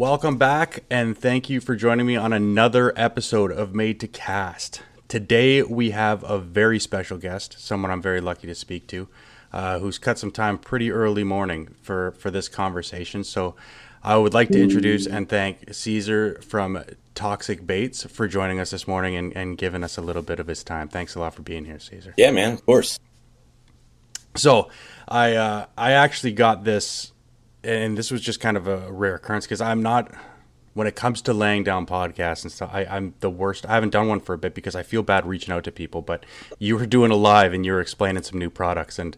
Welcome back, and thank you for joining me on another episode of Made to Cast. Today, we have a very special guest, someone I'm very lucky to speak to, uh, who's cut some time pretty early morning for, for this conversation. So, I would like to introduce and thank Caesar from Toxic Baits for joining us this morning and, and giving us a little bit of his time. Thanks a lot for being here, Caesar. Yeah, man, of course. So, I uh, I actually got this and this was just kind of a rare occurrence because I'm not when it comes to laying down podcasts and stuff. I, I'm the worst. I haven't done one for a bit because I feel bad reaching out to people. But you were doing a live and you were explaining some new products, and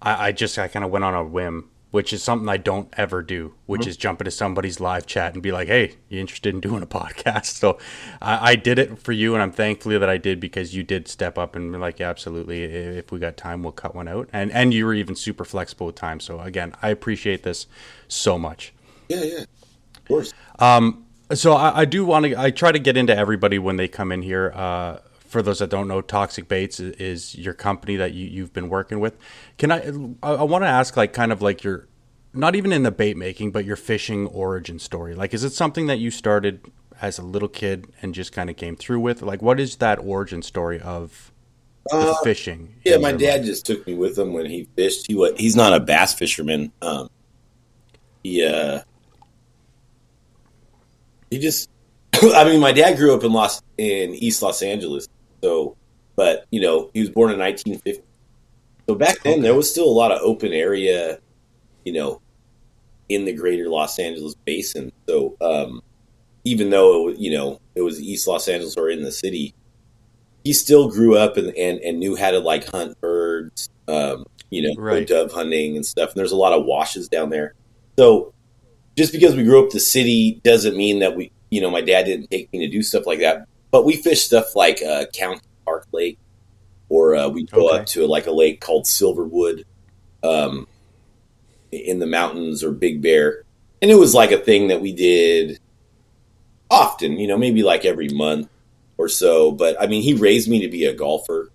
I, I just I kind of went on a whim which is something I don't ever do, which mm-hmm. is jump into somebody's live chat and be like, "Hey, you interested in doing a podcast?" So I, I, did it for you, and I'm thankfully that I did because you did step up and be like, yeah, "Absolutely, if we got time, we'll cut one out." And and you were even super flexible with time. So again, I appreciate this so much. Yeah, yeah, of course. Um, so I, I do want to. I try to get into everybody when they come in here. Uh, for those that don't know, Toxic Baits is, your company that you, you've been working with. Can I? I, I want to ask, like, kind of like your, not even in the bait making, but your fishing origin story. Like, is it something that you started as a little kid and just kind of came through with? Like, what is that origin story of the uh, fishing? Yeah, my dad life? just took me with him when he fished. He was, he's not a bass fisherman. Um, he uh, he just. I mean, my dad grew up in Los in East Los Angeles, so, but you know, he was born in 1950. So back then, okay. there was still a lot of open area, you know, in the greater Los Angeles basin. So, um, even though it, you know it was East Los Angeles or in the city, he still grew up and, and, and knew how to like hunt birds, um, you know, right. dove hunting and stuff. And there's a lot of washes down there. So just because we grew up the city doesn't mean that we, you know, my dad didn't take me to do stuff like that. But we fish stuff like uh, County Park Lake, or uh, we go okay. up to like a lake called Silverwood um, in the mountains or Big Bear. And it was like a thing that we did often, you know, maybe like every month or so. But I mean, he raised me to be a golfer.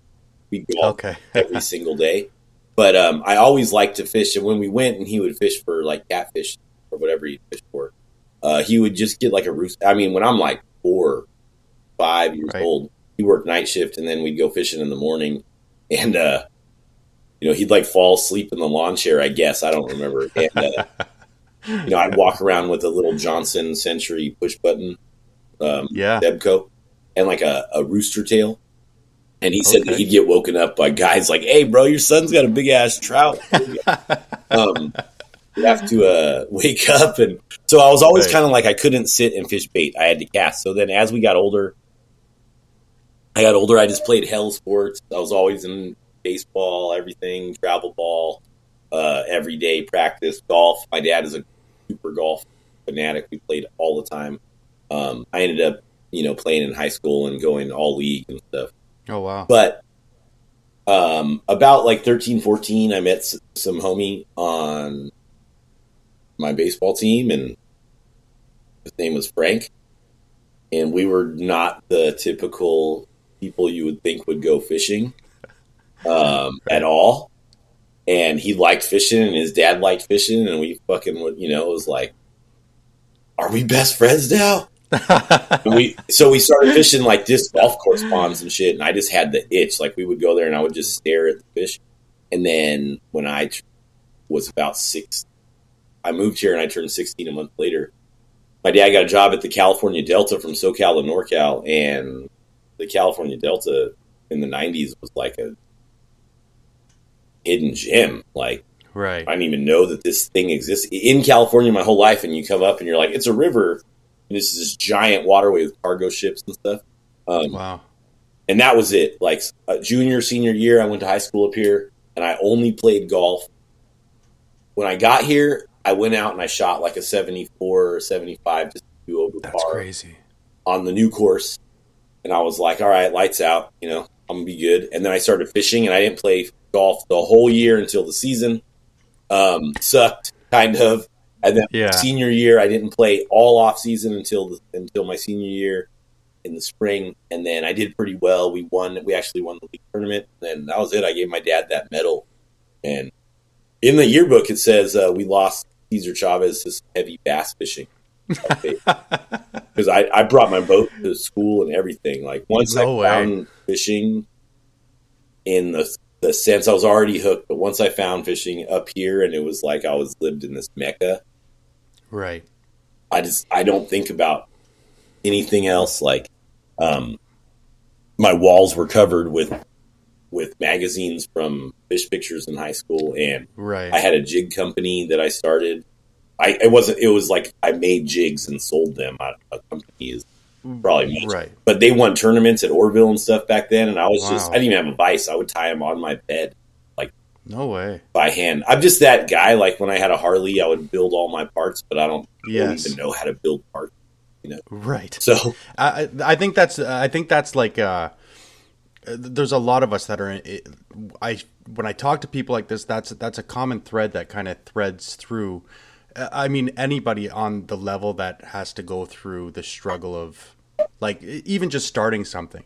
We golf okay. every single day. But um, I always liked to fish. And when we went and he would fish for like catfish or whatever he fished for, uh, he would just get like a roost. I mean, when I'm like four five years right. old. He worked night shift, and then we'd go fishing in the morning. And uh, you know, he'd like fall asleep in the lawn chair. I guess I don't remember. And, uh, you know, I'd walk around with a little Johnson Century push button, um, yeah, Zebco, and like a, a rooster tail. And he said okay. that he'd get woken up by guys like, "Hey, bro, your son's got a big ass trout." um, you have to uh, wake up, and so I was always right. kind of like I couldn't sit and fish bait. I had to cast. So then, as we got older, I got older. I just played hell sports. I was always in baseball, everything, travel ball, uh, every day practice, golf. My dad is a super golf fanatic. We played all the time. Um, I ended up, you know, playing in high school and going all league and stuff. Oh wow! But um, about like 13, 14, I met some homie on my baseball team, and his name was Frank. And we were not the typical people you would think would go fishing um, at all. And he liked fishing, and his dad liked fishing, and we fucking, would, you know, it was like, are we best friends now? we so we started fishing like disc golf course ponds and shit, and I just had the itch. Like we would go there, and I would just stare at the fish. And then when I was about six, I moved here, and I turned sixteen a month later. My dad got a job at the California Delta from SoCal to NorCal, and the California Delta in the '90s was like a hidden gem. Like, right? I didn't even know that this thing exists in California my whole life. And you come up and you're like, it's a river, and this is this giant waterway with cargo ships and stuff. Um, wow! And that was it. Like junior, senior year, I went to high school up here, and I only played golf. When I got here, I went out and I shot like a 74 or 75 just to do over That's par crazy. on the new course and I was like, all right, lights out, you know, I'm gonna be good. And then I started fishing, and I didn't play golf the whole year until the season. Um, sucked kind of, and then yeah. senior year I didn't play all off season until the, until my senior year in the spring, and then I did pretty well. We won. We actually won the league tournament, and that was it. I gave my dad that medal, and in the yearbook it says uh, we lost Cesar Chavez to heavy bass fishing. Because I, I brought my boat to school and everything. Like once No I way. found fishing in the the sense I was already hooked, but once I found fishing up here and it was like I was lived in this mecca, Right. I just I don't think about anything else. Like, um, my walls were covered with with magazines from fish pictures in high school, and Right. I had a jig company that I started. I it wasn't. It was like I made jigs and sold them. A, a company is probably much, right. but they won tournaments at Oroville and stuff back then, and I was just I didn't even have a vice. I would tie them on my bed like No way. by hand. I'm just that guy. Like when I had a Harley, I would build all my parts, but I don't, I don't Yes. even know how to build parts. Right. So I I I think that's I think that's like uh there's a lot of us that are in, I when I talk to people like this that's that's a common thread that kind of threads through I mean anybody on the level that has to go through the struggle of like even just starting something.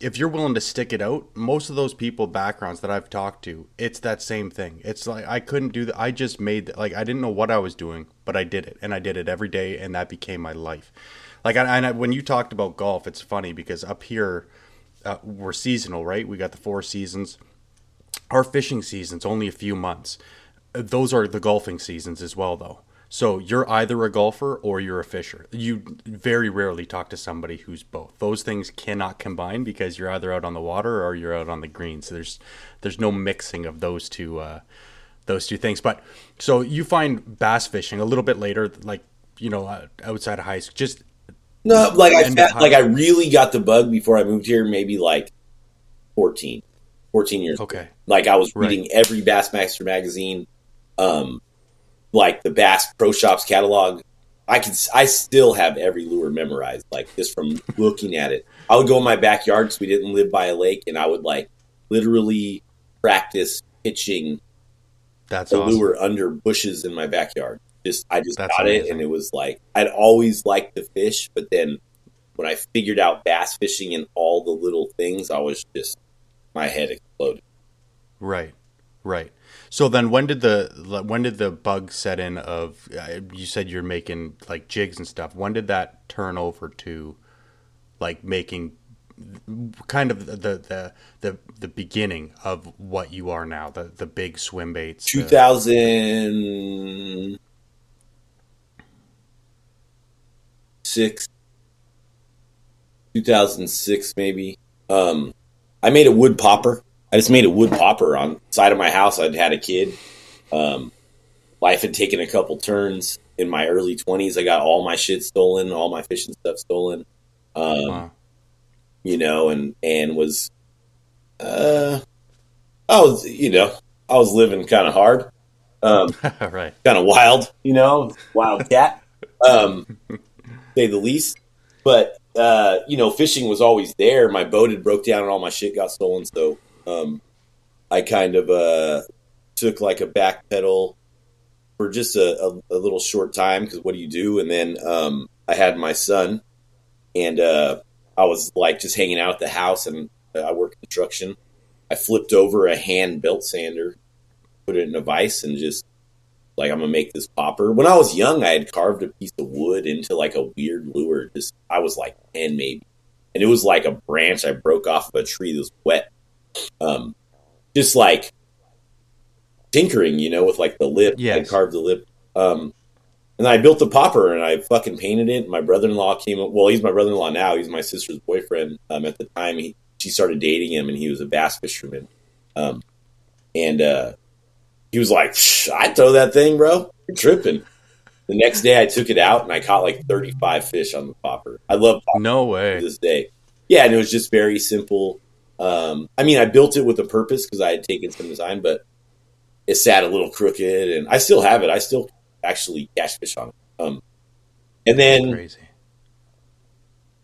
If you're willing to stick it out most of those people backgrounds that I've talked to it's that same thing. It's like I couldn't do that I just made like I didn't know what I was doing but I did it and I did it every day and that became my life. Like and I, when you talked about golf it's funny because up here uh, we're seasonal right? We got the four seasons. Our fishing season's only a few months. Those are the golfing seasons as well though so you're either a golfer or you're a fisher you very rarely talk to somebody who's both those things cannot combine because you're either out on the water or you're out on the green so there's there's no mixing of those two uh, those two things but so you find bass fishing a little bit later like you know uh, outside of high school just no, like I like I really got the bug before I moved here. Maybe like 14, 14 years. okay Like I was Right. reading every Bassmaster magazine, um, like the Bass Pro Shops catalog. I can I still have every lure memorized, like just from looking at it. I would go in my backyard because we didn't live by a lake, and I would like literally practice pitching that's the awesome lure under bushes in my backyard. Just I just That's got it, and it was like I'd always liked the fish, but then when I figured out bass fishing and all the little things, I was just my head exploded. Right, right. So then, when did the when did the bug set in? Of uh, you said you're making like jigs and stuff. When did that turn over to like making kind of the the the, the beginning of what you are now? The the big swim baits. 2006 2006 maybe um i made a wood popper i just made a wood popper on the side of my house i'd had a kid um life had taken a couple turns in my early 20s i got all my shit stolen all my fishing stuff stolen um Wow. you know and and was uh i was you know i was living kind of hard um right. kind of wild, you know, wild cat, um, say the least. But uh, you know, fishing was always there. My boat had broke down and all my shit got stolen, so um, I kind of uh, took like a back pedal for just a, a, a little short time because what do you do? And then um, I had my son, and uh, I was like just hanging out at the house, and I work construction. I flipped over a hand belt sander, put it in a vise, and just like I'm gonna make this popper. When I was young, I had carved a piece of wood into like a weird lure. Just I was like ten maybe, and it was like a branch I broke off of a tree that was wet. Um, just like tinkering, you know, with like the lip. Yeah, I carved the lip. Um, and I built the popper and I fucking painted it. My brother-in-law came up. Well, he's my brother-in-law now. He's my sister's boyfriend. Um, at the time, he she started dating him, and he was a bass fisherman. Um, and uh, he was like, "I'd throw that thing, bro. You're tripping." The next day, I took it out and I caught like 35 fish on the popper. I love popper No to way. this day. Yeah, and it was just very simple. Um, I mean, I built it with a purpose because I had taken some design, but it sat a little crooked, and I still have it. I still actually catch fish on it. Um, and then Crazy.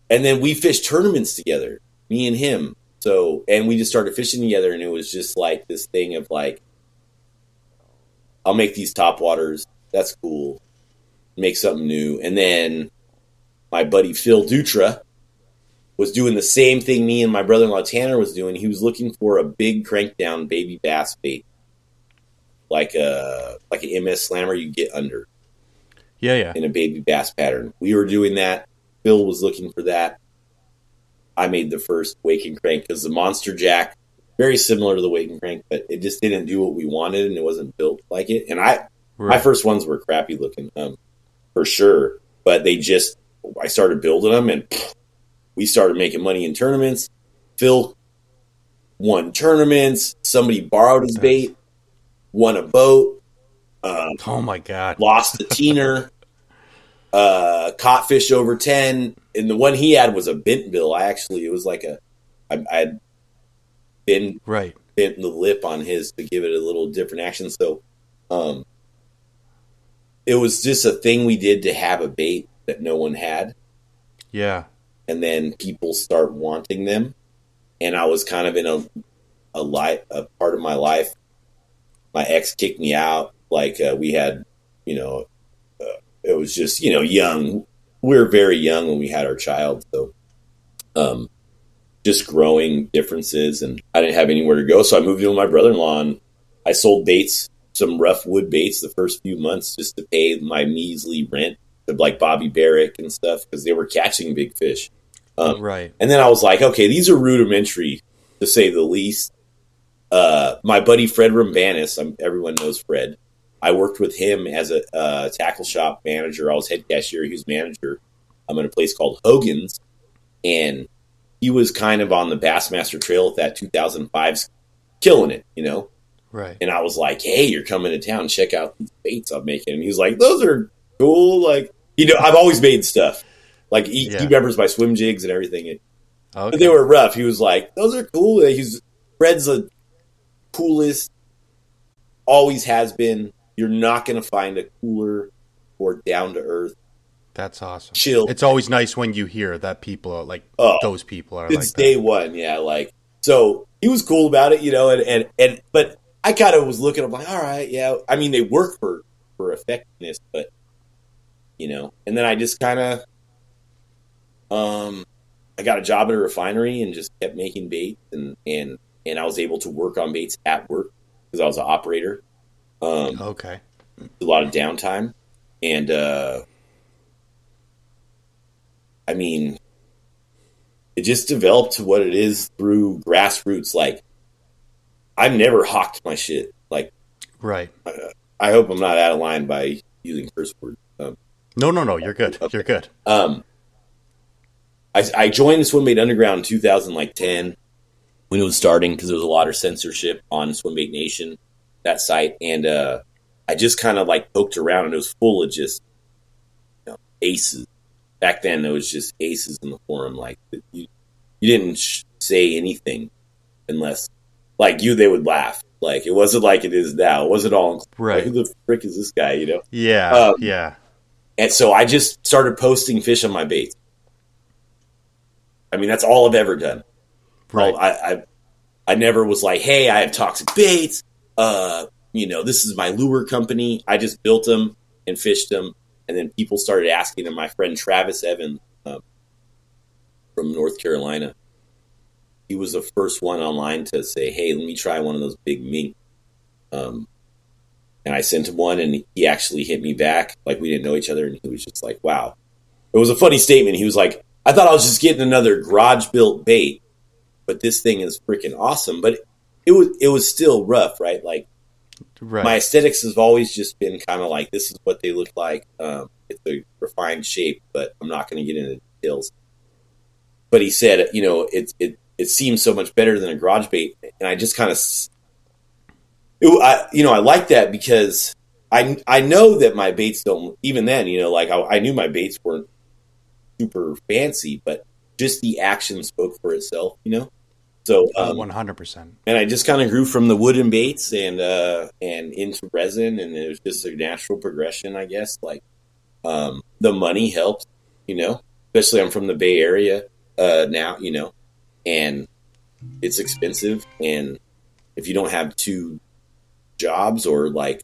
and then we fished tournaments together, me and him. So, and we just started fishing together, and it was just like this thing of like, I'll make these top waters. That's cool. Make something new. And then my buddy Phil Dutra was doing the same thing me and my brother in law Tanner was doing. He was looking for a big crank down baby bass bait, like a like an MS slammer you get under. Yeah, yeah. in a baby bass pattern. We were doing that. Bill was looking for that. I made the first wake and crank because the monster jack, very similar to the wake and crank, but it just didn't do what we wanted and it wasn't built like it. And I, my first ones were crappy looking, um, for sure. But they just, I started building them and we started making money in tournaments. Phil won tournaments. Somebody borrowed his bait, won a boat, um, Oh my god. lost the teener, uh, caught fish over 10. And the one he had was a bent bill. I actually, it was like a, I, I'd been Right. bent the lip on his to give it a little different action. So, um, it was just a thing we did to have a bait that no one had. Yeah. And then people start wanting them. And I was kind of in a, a life, a part of my life. My ex kicked me out. Like, uh, we had, you know, uh, it was just, you know, young. We were very young when we had our child. So, um, just growing differences and I didn't have anywhere to go. So I moved in with my brother-in-law and I sold baits, some rough wood baits the first few months just to pay my measly rent like Bobby Barrack and stuff because they were catching big fish. Um, right. and then I was like, okay, these are rudimentary to say the least. Uh, my buddy Fred Roumbanis, I'm, everyone knows Fred. I worked with him as a uh, tackle shop manager. I was head cashier. He was manager. I'm in a place called Hogan's, and he was kind of on the Bassmaster Trail at that 2005's, killing it, you know. Right. And I was like, "Hey, you're coming to town. Check out these baits I'm making." And he's like, "Those are cool." Like, you know, I've always made stuff. Like he, Yeah. he remembers my swim jigs and everything. And Okay. but they were rough. He was like, "Those are cool." He's Fred's the coolest. Always has been. You're not going to find a cooler or down to earth, That's awesome. chill. It's always nice when you hear that people are like Oh, those people are it's like that. day one, yeah. Like so, he was cool about it, you know. And and, and but I kind of was looking. I'm like, all right, yeah. I mean, they work for for effectiveness, but you know. And then I just kind of, um, I got a job at a refinery and just kept making baits, and and and I was able to work on baits at work because I was an operator. Um, Okay. a lot of downtime and uh i mean it just developed to what it is through grassroots like i've never hawked my shit like Right. i hope i'm not out of line by using curse words No, no, no. You're good. Okay. You're good. um I, I joined the Swimbait Underground in 2010 when it was starting because there was a lot of censorship on Swimbait Nation, that site, and uh, I just kind of like poked around and it was full of just you know, aces. Back then, there was just aces in the forum. Like you, you didn't sh- say anything unless, like you, they would laugh. Like it wasn't like it is now. It wasn't all Right. Like, who the frick is this guy? You know. Yeah. Um, yeah. And so I just started posting fish on my baits. I mean, that's all I've ever done. Right. I, I, I never was like, hey, I have toxic baits. Uh, you know, this is my lure company. I just built them and fished them. And then people started asking them. My friend Travis Evans um, from North Carolina, he was the first one online to say, hey, let me try one of those big mink. Um, and I sent him one, and he actually hit me back like we didn't know each other, and he was just like, "Wow." It was a funny statement. He was like, "I thought I was just getting another garage built bait, but this thing is freaking awesome." But it was it was still rough, right? Like right. my aesthetics has always just been kind of like this is what they look like. Um, it's a refined shape, but I'm not going to get into details. But he said, you know, it it it seems so much better than a garage bait, and I just kind of, it, I you know, I like that because I I know that my baits don't even then, you know, like I, I knew my baits weren't super fancy, but just the action spoke for itself, you know. So um, One hundred percent. and I just kind of grew from the wooden baits and uh, and into resin, and it was just a natural progression, I guess. Like um, the money helped, you know. Especially I'm from the Bay Area uh, now, you know, and it's expensive, and if you don't have two jobs or like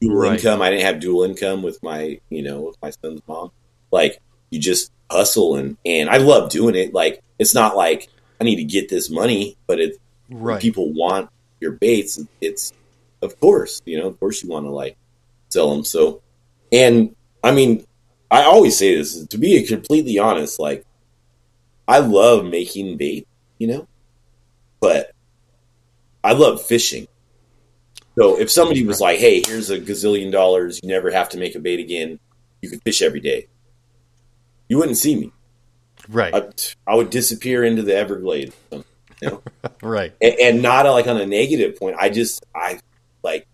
dual Right. income, I didn't have dual income with my, you know, with my son's mom. Like you just hustle, and and I love doing it. Like it's not like I need to get this money, but it Right. people want your baits, it's of course, you know, of course you want to like sell them. So, and I mean, I always say this to be completely honest. Like, I love making bait, you know, but I love fishing. So if somebody was like, "Hey, here's a gazillion dollars, you never have to make a bait again. You can fish every day," you wouldn't see me. Right. I, I would disappear into the Everglades. You know? right. And, and not like on a negative point. I just I like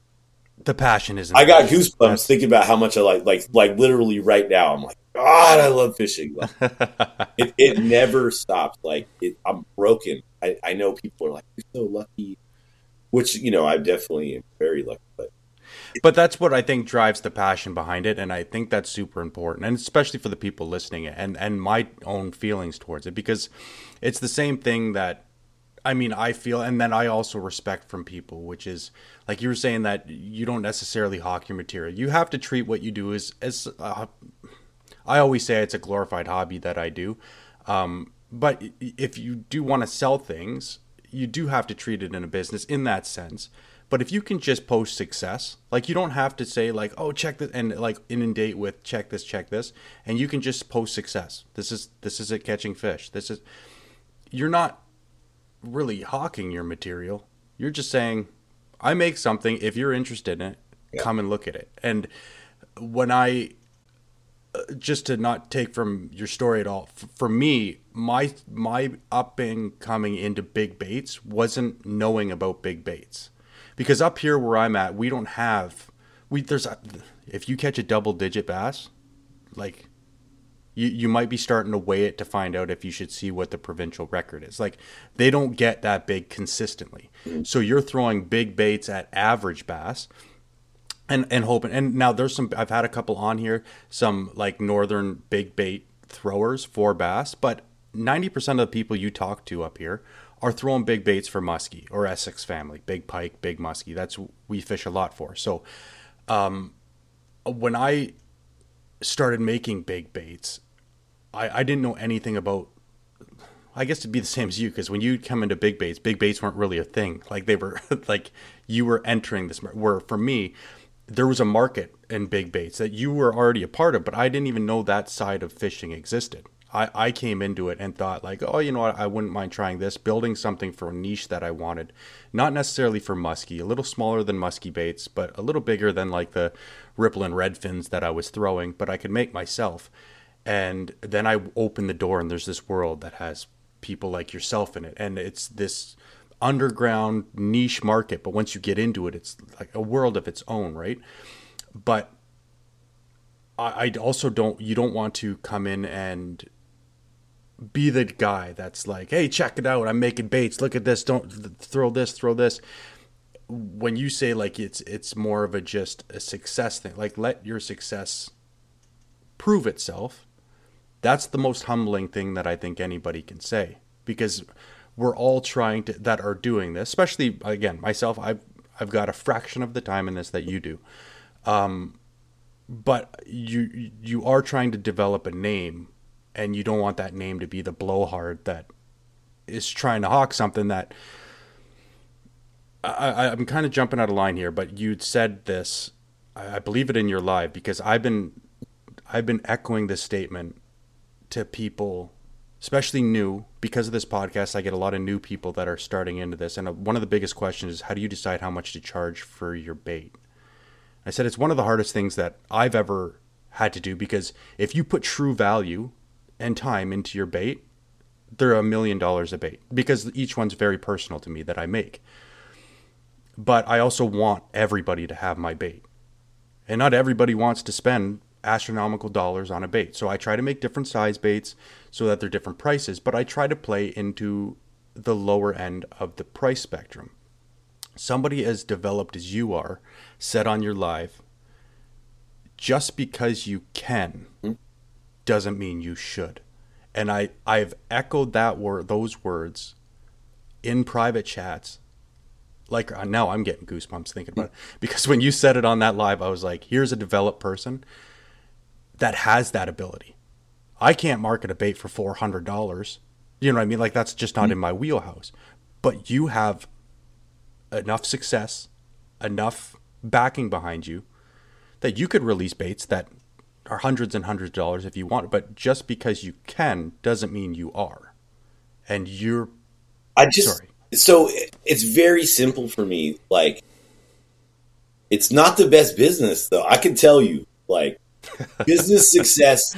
The passion isn't. I got goosebumps That's- thinking about how much I like like like literally right now. I'm like, God, I love fishing. Like, it, it never stops. Like it, I'm broken. I, I know people are like, you're so lucky, which you know I definitely am very lucky. But but that's what I think drives the passion behind it, and I think that's super important, and especially for the people listening, and and my own feelings towards it, because it's the same thing that I mean I feel, and then I also respect from people, which is like you were saying that you don't necessarily hawk your material. You have to treat what you do as as uh, I always say it's a glorified hobby that I do. Um, but if you do want to sell things, you do have to treat it in a business in that sense. But if you can just post success, like you don't have to say like, oh, check this and like inundate with check this, check this, and you can just post success. This is this is it catching fish. This is you're not really hawking your material. You're just saying, I make something. If you're interested in it, come and look at it. And when I uh, just to not take from your story at all for me my my up and coming into big baits wasn't knowing about big baits because up here where i'm at we don't have we there's a, if you catch a double digit bass like you you might be starting to weigh it to find out if you should see what the provincial record is. Like they don't get that big consistently. So you're throwing big baits at average bass and and hoping and now there's some I've had a couple on here some like northern big bait throwers for bass but 90% of the people you talk to up here are throwing big baits for muskie or Esox family big pike big muskie that's we fish a lot for so um when I started making big baits I I didn't know anything about I guess it'd be the same as you because when you come into big baits, big baits weren't really a thing. Like they were like you were entering this. Where for me, there was a market in big baits that you were already a part of, but I didn't even know that side of fishing existed. I, I came into it and thought like, oh, you know what, I wouldn't mind trying this, building something for a niche that I wanted, not necessarily for muskie, a little smaller than muskie baits, but a little bigger than like the ripple and red fins that I was throwing, but I could make myself. And then I open the door and there's this world that has people like yourself in it, and it's this underground niche market. But once you get into it, it's like a world of its own, right? But I also don't. You don't want to come in and be the guy that's like, "Hey, check it out! I'm making baits. Look at this! Don't th- throw this, throw this." When you say like it's it's more of a just a success thing, like let your success prove itself. That's the most humbling thing that I think anybody can say because we're all trying to that are doing this, especially again myself. I've I've got a fraction of the time in this that you do, um, but you you are trying to develop a name, and you don't want that name to be the blowhard that is trying to hawk something that. I, I'm kind of jumping out of line here, but you'd said this. I, I believe it in your live because I've been I've been echoing this statement to people, especially new, because of this podcast. I get a lot of new people that are starting into this, and uh, one of the biggest questions is how do you decide how much to charge for your bait? I said it's one of the hardest things that I've ever had to do because if you put true value and time into your bait, they're a million dollars a bait because each one's very personal to me that I make. But I also want everybody to have my bait. And not everybody wants to spend astronomical dollars on a bait. So I try to make different size baits so that they're different prices, but I try to play into the lower end of the price spectrum. Somebody as developed as you are said on your live, just because you can doesn't mean you should. And I, I've echoed that word those words in private chats like uh, now I'm getting goosebumps thinking about it because when you said it on that live, I was like, here's a developed person that has that ability. I can't market a bait for four hundred dollars. You know what I mean? Like that's just not in my wheelhouse. But you have enough success, enough backing behind you that you could release baits that are hundreds and hundreds of dollars if you want, but just because you can doesn't mean you are. And you're I just sorry. so it's very simple for me. Like it's not the best business though. I can tell you, like business success,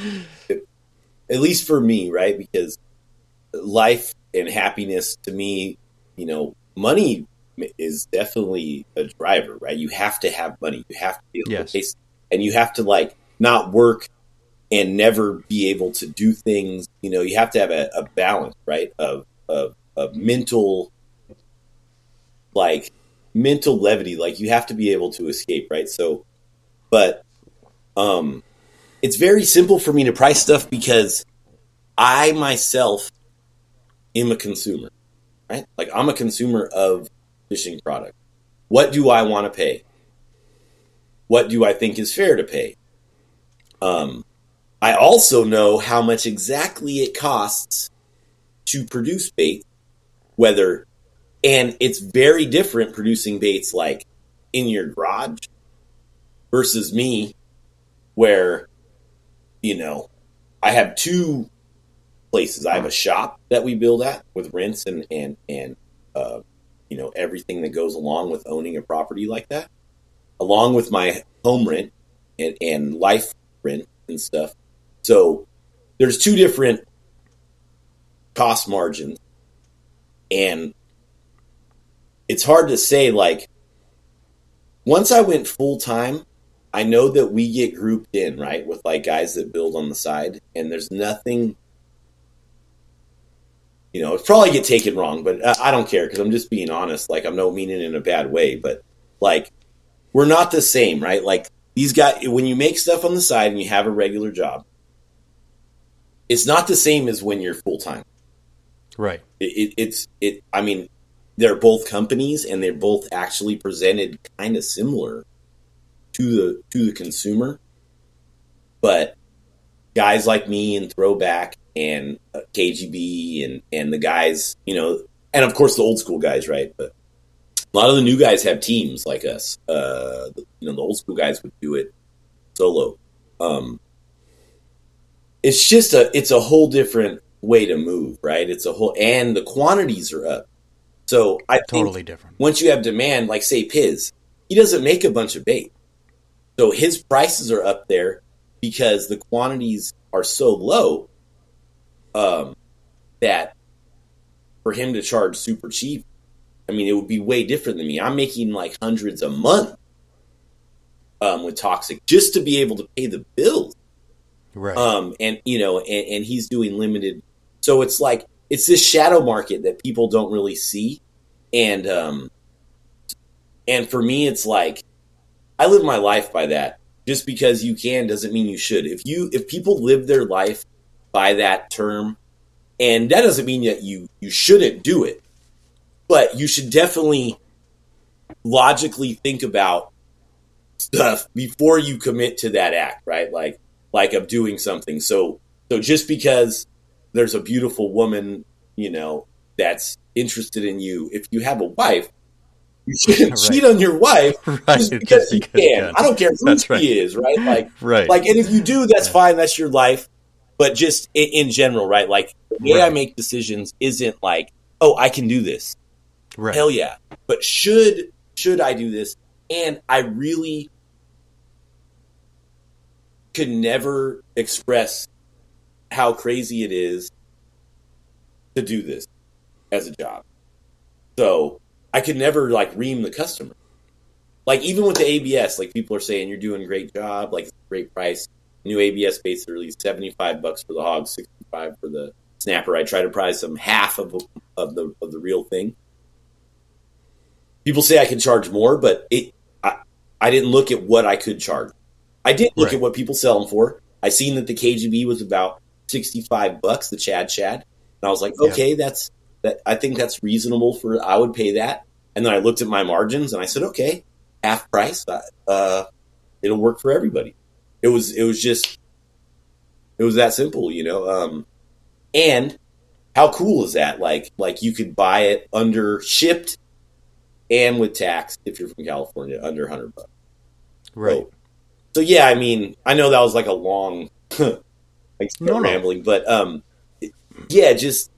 at least for me, right? Because life and happiness to me, you know, money is definitely a driver, right? You have to have money. You have to be able yes. to and you have to like not work and never be able to do things. You know, you have to have a, a balance, right? Of, of, of mental, like mental levity. Like you have to be able to escape, right? So, but, um, it's very simple for me to price stuff because I myself am a consumer, right? Like I'm a consumer of fishing product. What do I want to pay? What do I think is fair to pay? Um, I also know how much exactly it costs to produce bait, whether, and it's very different producing baits like in your garage versus me, where, you know, I have two places. I have a shop that we build at with rents and, and, and, uh, you know, everything that goes along with owning a property like that, along with my home rent and, and life rent and stuff. So there's two different cost margins, and it's hard to say. Like once I went full time, I know that we get grouped in right with like guys that build on the side, and there's nothing. You know, it probably get taken wrong, but I don't care because I'm just being honest. Like I'm no meaning in a bad way, but like we're not the same, right? Like these guys, when you make stuff on the side and you have a regular job, it's not the same as when you're full time. Right. It, it, it's it. I mean, they're both companies and they're both actually presented kind of similar to the to the consumer, but guys like me and Throwback and uh, KGB and and the guys, you know, and of course the old school guys, right? But a lot of the new guys have teams like us. Uh, you know, the old school guys would do it solo. Um, it's just a it's a whole different way to move, right? It's a whole and the quantities are up. So I totally different. Once you have demand, like say Piz, he doesn't make a bunch of bait, so his prices are up there because the quantities are so low um, that for him to charge super cheap I mean, it would be way different than me. I'm making like hundreds a month um, with Toxic just to be able to pay the bills. Right. Um, and you know, and, and he's doing limited. So it's like it's this shadow market that people don't really see, and um, and for me, it's like I live my life by that. Just because you can doesn't mean you should. If you if people live their life by that term, and that doesn't mean that you you shouldn't do it but you should definitely logically think about stuff before you commit to that act, right? Like like of doing something. So so just because there's a beautiful woman, you know, that's interested in you, if you have a wife, you shouldn't right. cheat on your wife right. just because, you, can. I don't care who that's she right. is, right? Like, right. like, and if you do, that's yeah. fine. That's your life. But just in, in general, right? Like the way I make decisions isn't like, oh, I can do this. Right. Hell yeah. But should should I do this? And I really could never express how crazy it is to do this as a job. So I could never like ream the customer. Like even with the ABS, like people are saying you're doing a great job, like great price. New ABS baits are released seventy five bucks for the hog, sixty five for the snapper. I try to price them half of of the of the real thing people say I can charge more, but it I, I didn't look at what I could charge. I did look right. at what people sell them for. I seen that the KGB was about sixty five bucks, the Chad Shad, and I was like, okay, yeah. that's that. I think that's reasonable for. I would pay that. And then I looked at my margins and I said, okay, half price. Uh, uh, it'll work for everybody. It was it was just it was that simple, you know. Um, and how cool is that? Like like you could buy it under shipped and with tax if you're from California under 100 bucks. Right. So so yeah, I mean, I know that was like a long, like No, no. rambling, but um, yeah, just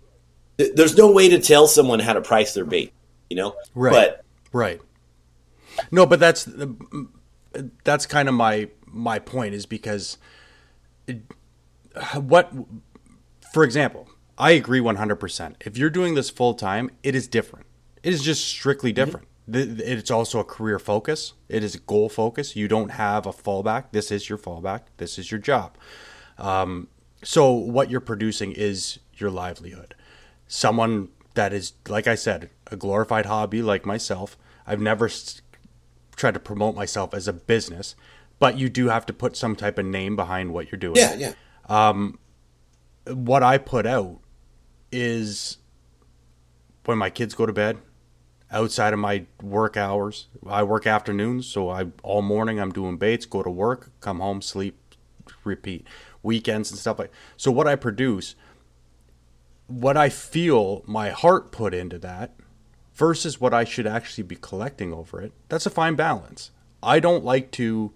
th- there's no way to tell someone how to price their bait, you know. Right. But Right. No, but that's that's kind of my my point is because it, what for example, I agree 100%. If you're doing this full time, it is different. It is just strictly different. Th It's also a career focus. It is a goal focus. You don't have a fallback. This is your fallback. This is your job. Um, so what you're producing is your livelihood. Someone that is, like I said, a glorified hobby like myself. I've never s- tried to promote myself as a business, but you do have to put some type of name behind what you're doing yeah, yeah, what I put out is when my kids go to bed, outside of my work hours. I work afternoons, so I all morning I'm doing baits, go to work, come home, sleep, repeat. Weekends and stuff like. So what I produce, what I feel my heart put into that versus what I should actually be collecting over it. That's a fine balance. I don't like to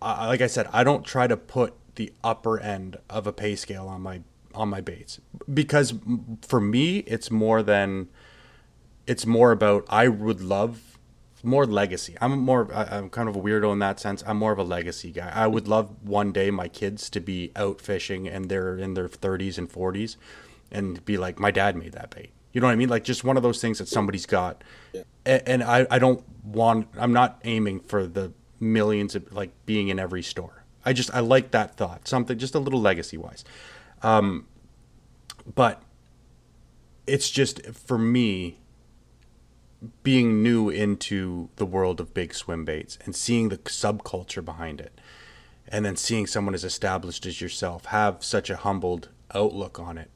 like I said, I don't try to put the upper end of a pay scale on my on my baits because for me it's more than it's more about I would love more legacy. I'm more I'm kind of a weirdo in that sense. I'm more of a legacy guy. I would love one day my kids to be out fishing and they're in their 30s and 40s and be like my dad made that bait. You know what I mean? Like just one of those things that somebody's got. A- And I, I don't want I'm not aiming for the millions of like being in every store. I just I like that thought. Something just a little legacy wise. Um but it's just for me being new into the world of big swim baits and seeing the subculture behind it. And then seeing someone as established as yourself have such a humbled outlook on it.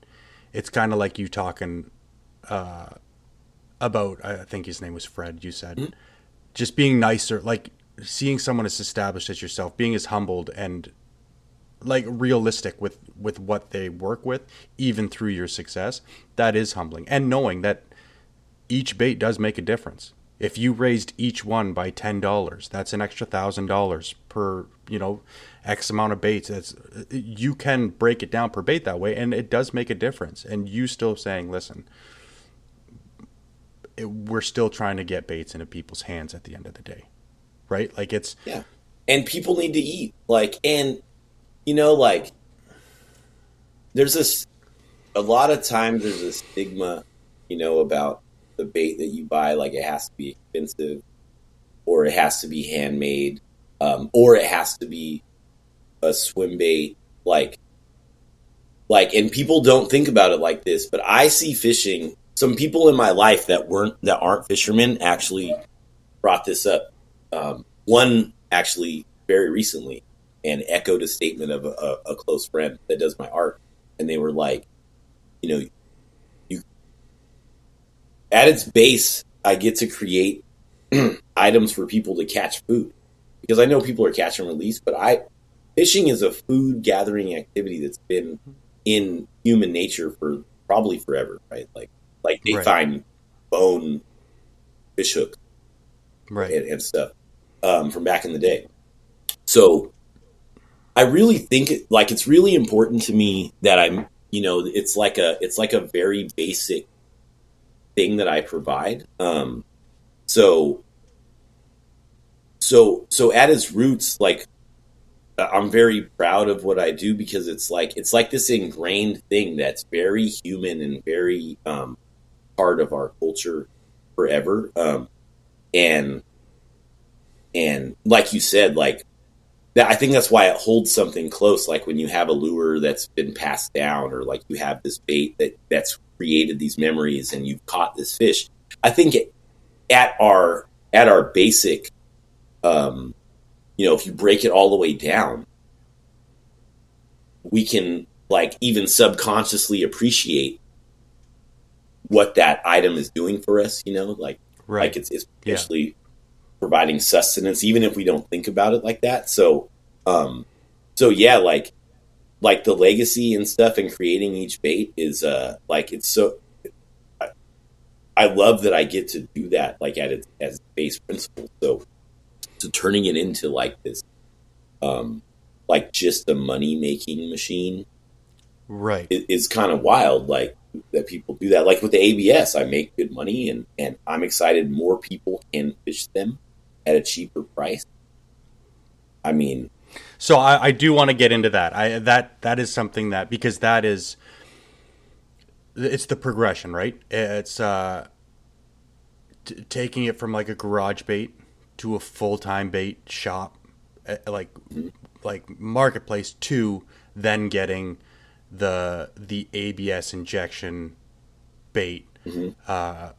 It's kind of like you talking uh, about i think his name was fred you said. Just being nicer like seeing someone as established as yourself being as humbled and like realistic with with what they work with even through your success that is humbling. And knowing that each bait does make a difference if you raised each one by ten dollars that's an extra thousand dollars per you know x amount of baits that's you can break it down per bait that way and it does make a difference and you still saying listen it, we're still trying to get baits into people's hands at the end of the day right like it's Yeah. And people need to eat. Like, and, you know, like, there's this, a lot of times there's a stigma, you know, about the bait that you buy. Like, it has to be expensive, or it has to be handmade, um, or it has to be a swim bait. Like, like, and people don't think about it like this, but I see fishing. Some people in my life that weren't, that aren't fishermen actually brought this up. Um, one actually very recently and echoed a statement of a, a, a close friend that does my art, and they were like, you know, at its base, I get to create items for people to catch food because I know people are catch and release, but I fishing is a food gathering activity that's been in human nature for probably forever, right? Like like they Right. find bone fish hooks right and, and stuff um, from back in the day. So I really think like it's really important to me that I'm, you know, it's like a it's like a very basic thing that I provide. Um, so so so at its roots, like I- I'm very proud of what I do because it's like it's like this ingrained thing that's very human and very um, part of our culture forever. Um, and and like you said, like that, I think that's why it holds something close. Like when you have a lure that's been passed down, or like you have this bait that that's created these memories, and you've caught this fish. I think it, at our at our basic, um, you know, if you break it all the way down, we can like even subconsciously appreciate what that item is doing for us. You know, like right like it's, it's Yeah. actually providing sustenance, even if we don't think about it like that. So, um, so yeah, like, like the legacy and stuff and creating each bait is, uh, like, it's so, I, I love that I get to do that, like at its, as base principle. So, so turning it into like this, um, like just a money making machine Right. is, is kind of wild. Like that people do that. Like with the ABS, I make good money, and and I'm excited more people can fish them at a cheaper price. I mean, So I, I do want to get into that. I that that is something that because that is it's the progression, right? It's uh t- taking it from like a garage bait to a full-time bait shop uh, like like marketplace to then getting the the ABS injection bait. Uh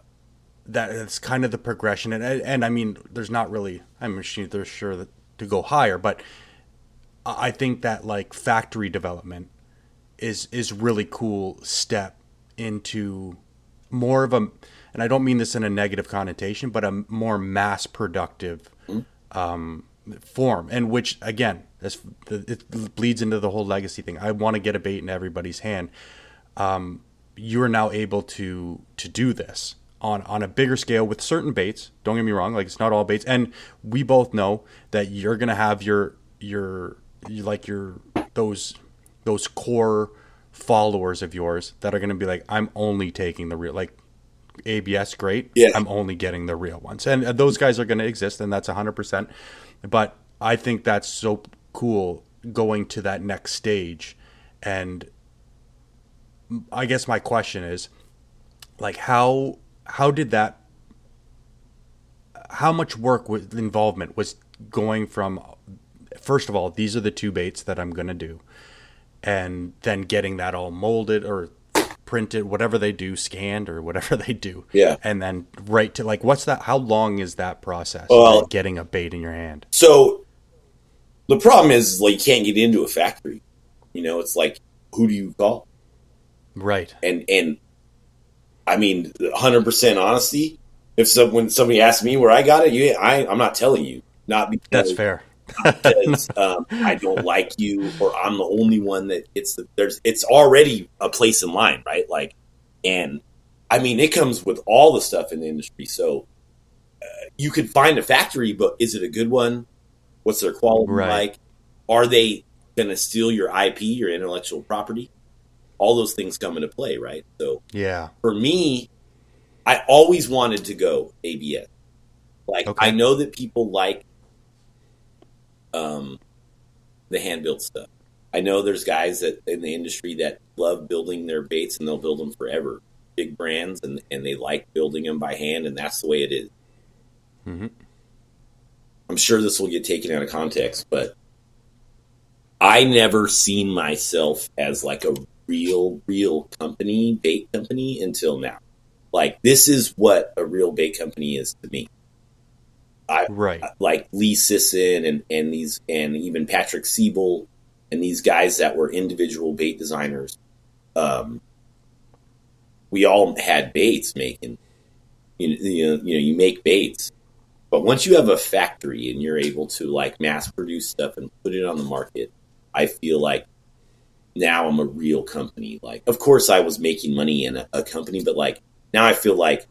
that it's kind of the progression and and I mean there's not really I'm sure there's sure that to go higher but I think that like factory development is is really cool step into more of a and I don't mean this in a negative connotation but a more mass productive um, form and which again this it bleeds into the whole legacy thing. I want to get a bait in everybody's hand. Um, you are now able to to do this on on a bigger scale with certain baits. Don't get me wrong like it's not all baits. And we both know that you're gonna have your your you like your those those core followers of yours that are going to be like i'm only taking the real like abs great. Yeah. i'm only getting the real ones. And uh, those guys are going to exist and that's 100% but i think that's so cool going to that next stage. And i guess my question is like how how did that how much work was involvement was going from first of all these are the two baits that i'm going to do and then getting that all molded or printed whatever they do scanned or whatever they do Yeah. and then right to like what's that how long is that process Well- like getting a bait in your hand So the problem is like you can't get into a factory. You know, it's like who do you call? right And and I mean, hundred percent honesty. If some, when somebody asks me where I got it, you I I'm not telling you. Not because that's fair because um, I don't like you or I'm the only one that gets the there's it's already a place in line, right? Like, and I mean it comes with all the stuff in the industry. So uh, you could find a factory, but is it a good one? What's their quality Right. like? Are they going to steal your IP, your intellectual property? All those things come into play, right? So yeah for me, I always wanted to go ABS. Like Okay. I know that people like um, the hand built stuff. I know there's guys that in the industry that love building their baits and they'll build them forever. Big brands and and they like building them by hand and that's the way it is. Mm-hmm. I'm sure this will get taken out of context, but I never seen myself as like a real, real company, bait company until now. Like this is what a real bait company is to me. I right like Lee Sisson and, and these and even Patrick Sebile and these guys that were individual bait designers. Um, we all had baits making. You, you know, you know, you make baits, but once you have a factory and you're able to like mass produce stuff and put it on the market, I feel like now I'm a real company. Like, of course, I was making money in a, a company, but like now I feel like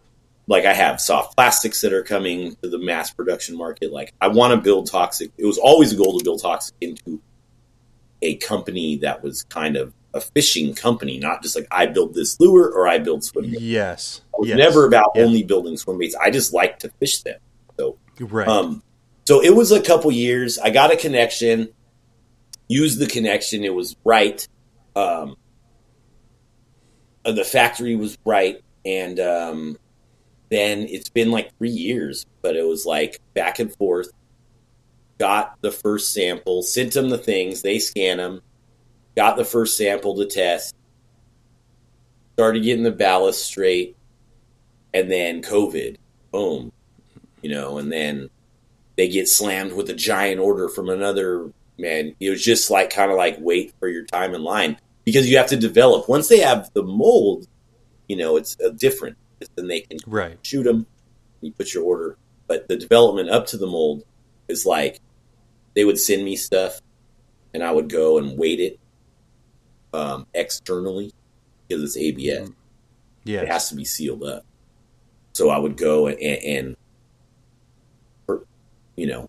like I have soft plastics that are coming to the mass production market. Like I want to build toxic. It was always a goal to build toxic into a company that was kind of a fishing company, not just like I build this lure or I build swim baits. yes It was yes. never about Yeah. only building swim baits. I just like to fish them. So right um, so it was a couple years. I got a connection, used the connection. It was right. Um, uh, the factory was right, and um, then it's been like three years, but it was like back and forth. Got the first sample, sent them the things, they scan them. Got the first sample to test. Started getting the ballast straight, and then COVID, boom, you know, and then they get slammed with a giant order from another man. It was just like kind of like wait for your time in line because you have to develop. Once they have the mold, you know, it's uh, different. Then they can right shoot them. You put your order, but the development up to the mold is like they would send me stuff, and I would go and weight it um, externally because it's ABS yes it has to be sealed up. So I would go and, and, or, you know,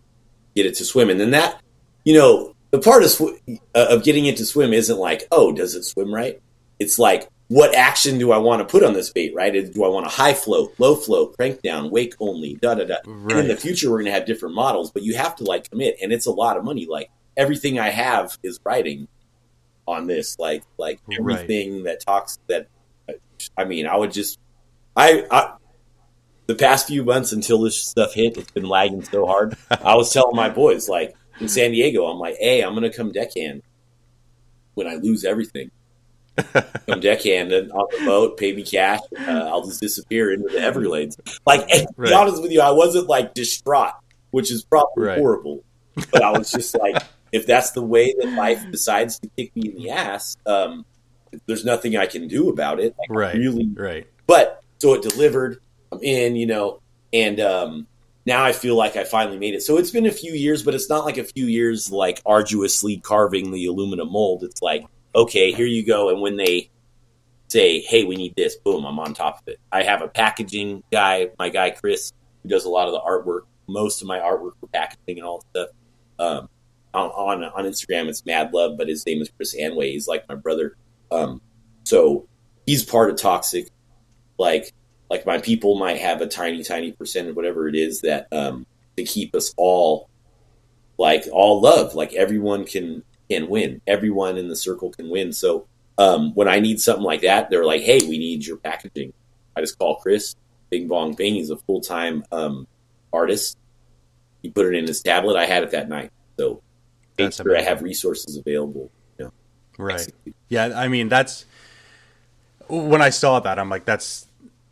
get it to swim, and then that, you know, the part of sw- uh, of getting it to swim isn't like, oh, does it swim right? It's like, what action do I want to put on this bait? Right? Do I want a high float, low float, crank down, wake only, da da da? And in the future, we're going to have different models, but you have to like commit, and it's a lot of money. Like everything I have is writing on this, like like Right. everything that talks that. I mean, I would just, I, I the past few months until this stuff hit, it's been lagging so hard. I was telling my boys, like in San Diego, I'm like, hey, I'm gonna come deckhand when I lose everything. come deckhand and on the boat, pay me cash. Uh, I'll just disappear into the Everglades. Like, to Right. be honest with you, I wasn't like distraught, which is probably Right. horrible. But I was just like, if that's the way that life decides to kick me in the ass, um, there's nothing I can do about it. Like, Right. really Right. but so it delivered. I'm in, you know, and um, now I feel like I finally made it. So it's been a few years, but it's not like a few years like arduously carving the aluminum mold. It's like, okay, here you go. And when they say, hey, we need this, boom, I'm on top of it. I have a packaging guy, my guy Chris, who does a lot of the artwork, most of my artwork for packaging and all stuff. Um, on, on on Instagram, it's Mad Love, but his name is Chris Anway. He's like my brother. Um, so he's part of Toxic. Like like my people might have a tiny, tiny percent of whatever it is that um, to keep us all like all love. Like everyone can can win. Everyone in the circle can win. So um, when I need something like that, they're like, "Hey, we need your packaging." I just call Chris. Bing bong bing. He's a full time um, artist. He put it in his tablet. I had it that night. So make That's sure I have resources available. You know, Right. Yeah, I mean that's when I saw that I'm like that's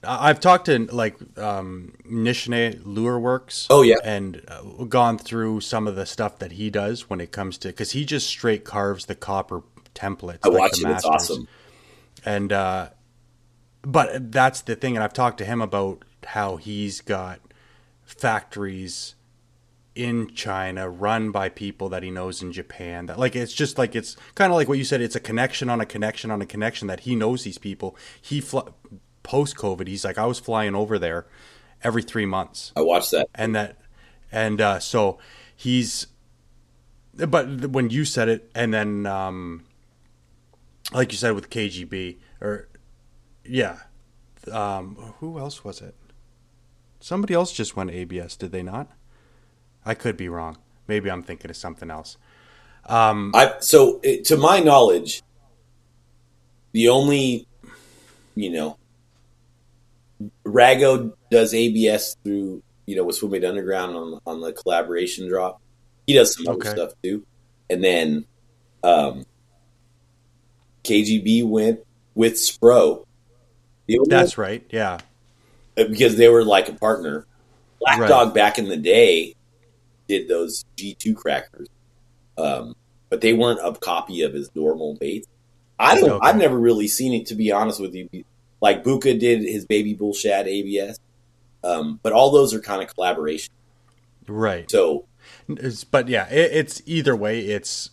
I've talked to like um Nishine Lure Works. Oh, yeah. and uh, gone through some of the stuff that he does when it comes to cuz he just straight carves the copper templates I like watch the it. It's awesome. And uh but that's the thing and I've talked to him about how he's got factories in China run by people that he knows in Japan that like it's just like it's kind of like what you said it's a connection on a connection on a connection that he knows these people he fl- post covid he's like I was flying over there every 3 months. I watched that. and that and uh so he's but when you said it and then um like you said with KGB or yeah um who else was it? Somebody else just went ABS did they not? I could be wrong. Maybe I'm thinking of something else. Um I so to my knowledge, the only you know Rago does ABS through you know with Swimbait Underground on on the collaboration drop. He does some other stuff too, and then um, KGB went with Spro. That's right yeah because they were like a partner. Black Right. Dog back in the day did those G two crackers, um, but they weren't a copy of his normal baits. I don't. Okay. I've never really seen it to be honest with you. Like Buka did his baby bull shad ABS, um, but all those are kind of collaboration. right So It's- but yeah, it, it's either way. It's,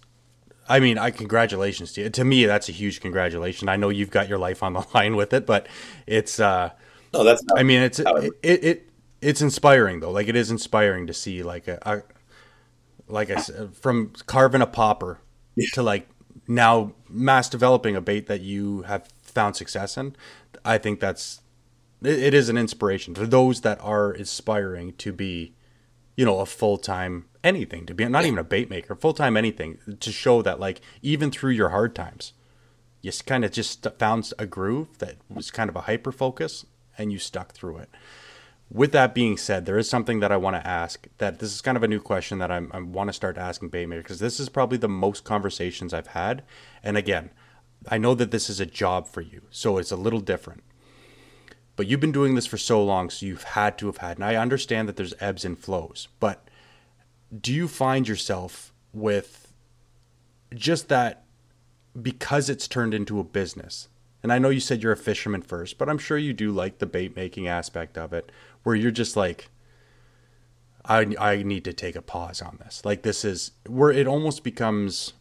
I mean, I congratulations to you. To me, that's a huge congratulation. I know you've got your life on the line with it, but it's. uh no, that's not, I mean, it's However. it, it it's inspiring though. Like it is inspiring to see like a, a like I said, from carving a popper to like now mass developing a bait that you have found success in. I think that's it, it is an inspiration for those that are aspiring to be, you know, a full time anything to be not even a bait maker, full time anything to show that like even through your hard times, you kind of just found a groove that was kind of a hyper focus and you stuck through it. With that being said, there is something that I want to ask. That this is kind of a new question that I'm, I want to start asking bait makers because this is probably the most conversations I've had. And again, I know that this is a job for you, so it's a little different. But you've been doing this for so long, so you've had to have had. And I understand that there's ebbs and flows, but do you find yourself with just that because it's turned into a business? And I know you said you're a fisherman first, but I'm sure you do like the bait making aspect of it, where you're just like, I, I need to take a pause on this. Like this is where it almost becomes,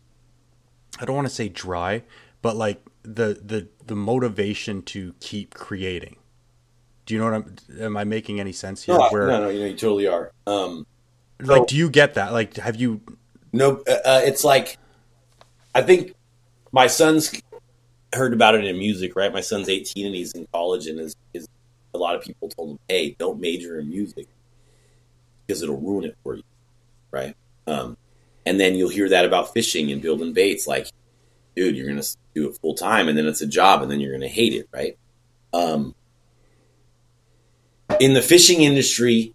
I don't want to say dry, but like the the the motivation to keep creating. Do you know what I'm? Am I making any sense here? no, where no, no, you know, you totally are. Um, like, do you get that? Like, have you No, uh, uh, it's like I think my son's heard about it in music, right? My son's 18 and he's in college, and is, is a lot of people told him, "Hey, don't major in music because it'll ruin it for you," right? Um, and then you'll hear that about fishing and building baits, like, dude, you're gonna do it full time, and then it's a job, and then you're gonna hate it, right? Um, in the fishing industry,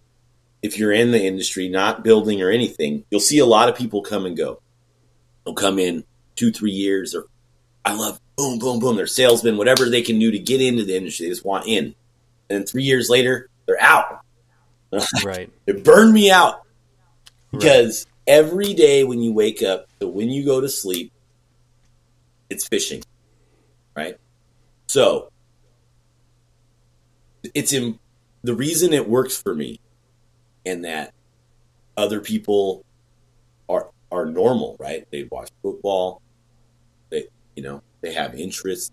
if you're in the industry, not building or anything, you'll see a lot of people come and go. They'll come in two, three years, or I love boom, boom, boom. They're salesmen, whatever they can do to get into the industry. They just want in. And three years later, they're out. Right. it burned me out because right. every day when you wake up to when you go to sleep, it's fishing, right? So it's in the reason it works for me and that other people are are normal, right? They watch football, they you know, they have interests.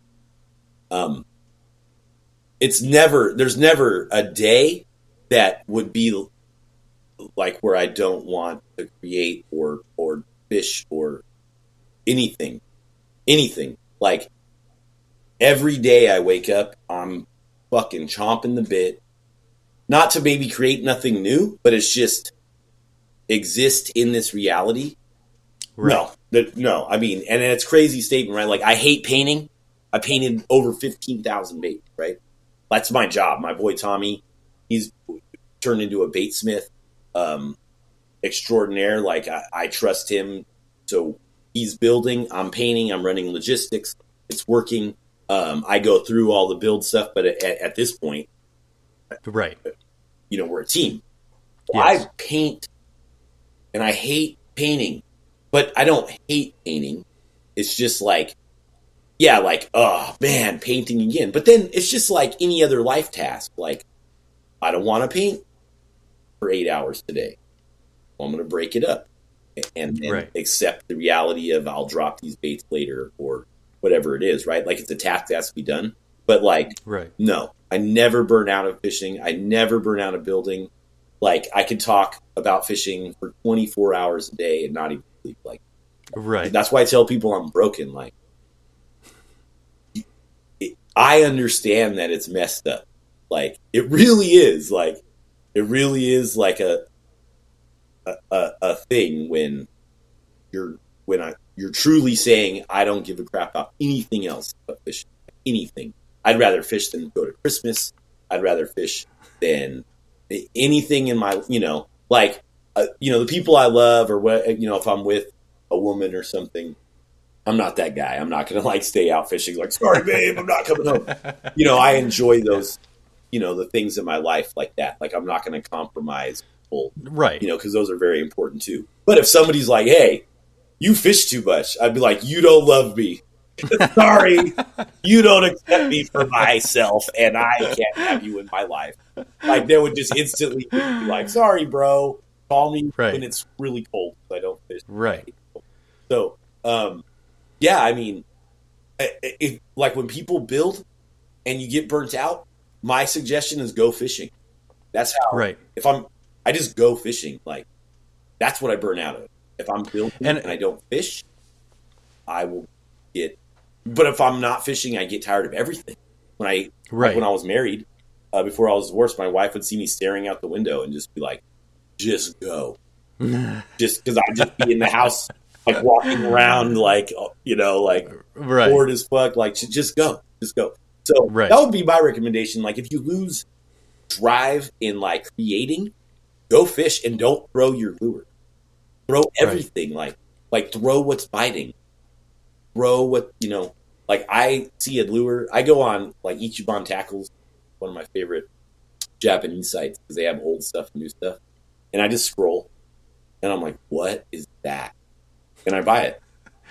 Um it's never there's never a day that would be like where I don't want to create or or fish or anything. Anything. Like every day I wake up, I'm fucking chomping the bit not to maybe create nothing new, but it's just exist in this reality. Right. No, no. I mean, and it's crazy statement, right? Like I hate painting. I painted over fifteen thousand bait. Right. That's my job. My boy Tommy, he's turned into a baitsmith um, extraordinaire. Like I, I trust him. So he's building. I'm painting. I'm running logistics. It's working. Um, I go through all the build stuff, but at, at this point, Right. You know, we're a team. Yes. I paint and I hate painting, but I don't hate painting. It's just like, yeah, like, oh man, painting again. But then it's just like any other life task. Like, I don't want to paint for eight hours today. Well, I'm going to break it up and, and right. accept the reality of I'll drop these baits later or whatever it is, right? Like it's a task that has to be done. But like, right. no, I never burn out of fishing. I never burn out of building. Like I could talk about fishing for 24 hours a day and not even sleep. Like, right. That's why I tell people I'm broken. Like, it, I understand that it's messed up. Like, it really is. Like, it really is like a a, a, thing when you're when I you're truly saying I don't give a crap about anything else but fishing. Anything. I'd rather fish than go to Christmas. I'd rather fish than anything in my, you know, like, uh, you know, the people I love or what, you know, if I'm with a woman or something, I'm not that guy. I'm not going to like stay out fishing. Like, sorry, babe, I'm not coming home. You know, I enjoy those, you know, the things in my life like that. Like, I'm not going to compromise right? You know, because those are very important too. But if somebody's like, hey, you fish too much, I'd be like, you don't love me. Sorry, you don't accept me for myself, and I can't have you in my life. Like they would just instantly be like, "Sorry, bro, call me right. when it's really cold I don't fish." Right. So, um, yeah, I mean, if like when people build and you get burnt out, my suggestion is go fishing. That's how. Right. If I'm, I just go fishing. Like that's what I burn out of. If I'm building and, and I don't fish, I will get but if I'm not fishing, I get tired of everything. When I right. like when I was married, uh, before I was divorced, my wife would see me staring out the window and just be like, "Just go," just because I'd just be in the house, like walking around, like uh, you know, like right. bored as fuck. Like, just go, just go. So right. that would be my recommendation. Like, if you lose drive in like creating, go fish and don't throw your lure. Throw everything, right. like like throw what's biting throw what you know. Like I see a lure, I go on like Ichiban Tackles, one of my favorite Japanese sites because they have old stuff new stuff, and I just scroll, and I'm like, what is that? And I buy it,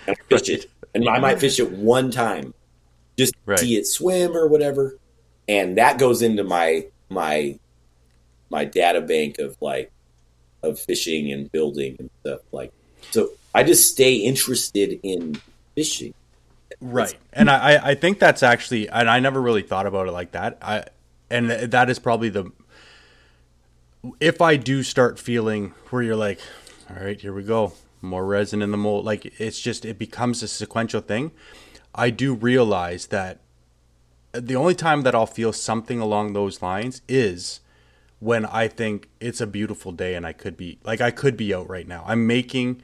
and I fish it, and I might fish it one time, just right. see it swim or whatever, and that goes into my my my data bank of like of fishing and building and stuff like so i just stay interested in fishing. Right. And I, I think that's actually, and I never really thought about it like that. I, and that is probably the, if I do start feeling where you're like, all right, here we go. more resin in the mold. Like it's just it becomes a sequential thing. I do realize that the only time that I'll feel something along those lines is when I think it's a beautiful day and I could be like I could be out right now. I'm making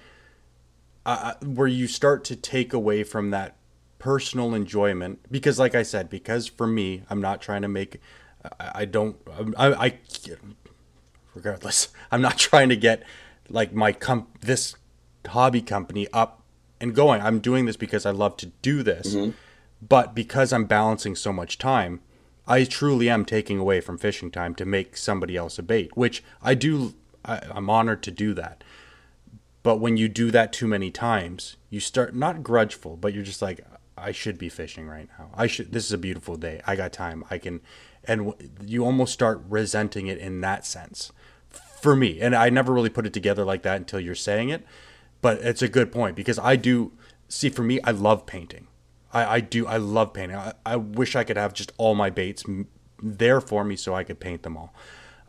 uh, where you start to take away from that personal enjoyment because like I said because for me I'm not trying to make I, I don't I, I regardless I'm not trying to get like my com this hobby company up and going. I'm doing this because I love to do this. Mm-hmm. But because I'm balancing so much time, I truly am taking away from fishing time to make somebody else a bait, which I do. I, I'm honored to do that. But when you do that too many times, you start not grudgeful, but you're just like, I should be fishing right now. I should. This is a beautiful day. I got time. I can, and you almost start resenting it in that sense. For me, and I never really put it together like that until you're saying it. But it's a good point because I do see. For me, I love painting. I, I do. I love painting. I, I wish I could have just all my baits there for me so I could paint them all.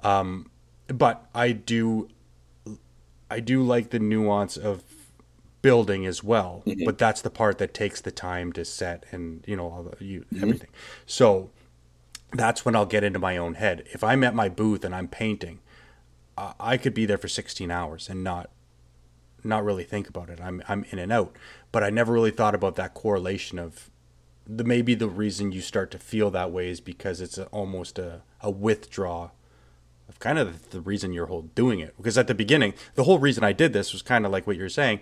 Um, but I do. I do like the nuance of building as well. Mm-hmm. But that's the part that takes the time to set and you know all the, you mm-hmm. everything. So that's when I'll get into my own head. If I'm at my booth and I'm painting, uh, I could be there for 16 hours and not not really think about it. I'm I'm in and out but I never really thought about that correlation of the maybe the reason you start to feel that way is because it's a, almost a, a withdraw of kind of the reason you're whole doing it. Because at the beginning, the whole reason I did this was kind of like what you're saying,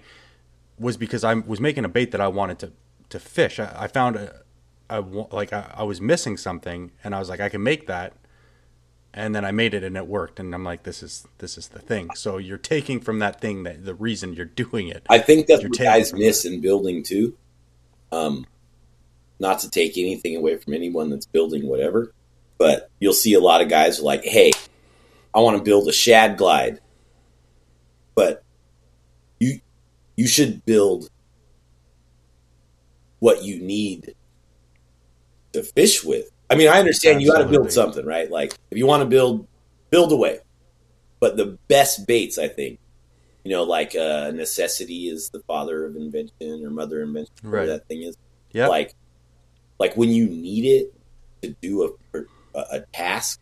was because I was making a bait that I wanted to to fish. I, I found a, a like I, I was missing something, and I was like, I can make that and then I made it and it worked and I'm like this is this is the thing. So you're taking from that thing that the reason you're doing it. I think that's what guys miss in building too. Um not to take anything away from anyone that's building whatever, but you'll see a lot of guys like, "Hey, I want to build a shad glide." But you you should build what you need to fish with I mean, I understand Absolutely. you got to build something, right? Like if you want to build, build away. But the best baits, I think, you know, like uh, necessity is the father of invention or mother of invention, right. that thing is. Yeah. Like, like when you need it to do a, a, a task,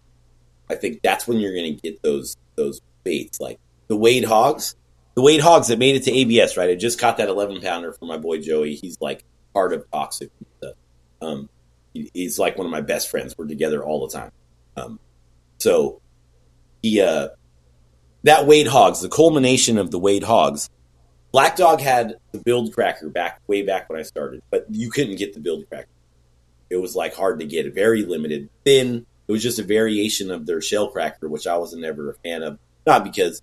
I think that's when you're going to get those those baits, like the Wade hogs, the Wade hogs that made it to ABS. Right, I just caught that 11 pounder for my boy Joey. He's like part of toxic. Um, he's like one of my best friends. We're together all the time. Um, so he, uh, that Wade Hogs, the culmination of the Wade Hogs, Black Dog had the build cracker back way back when I started, but you couldn't get the build cracker. It was like hard to get, very limited, thin. It was just a variation of their shell cracker, which I wasn't ever a fan of. Not because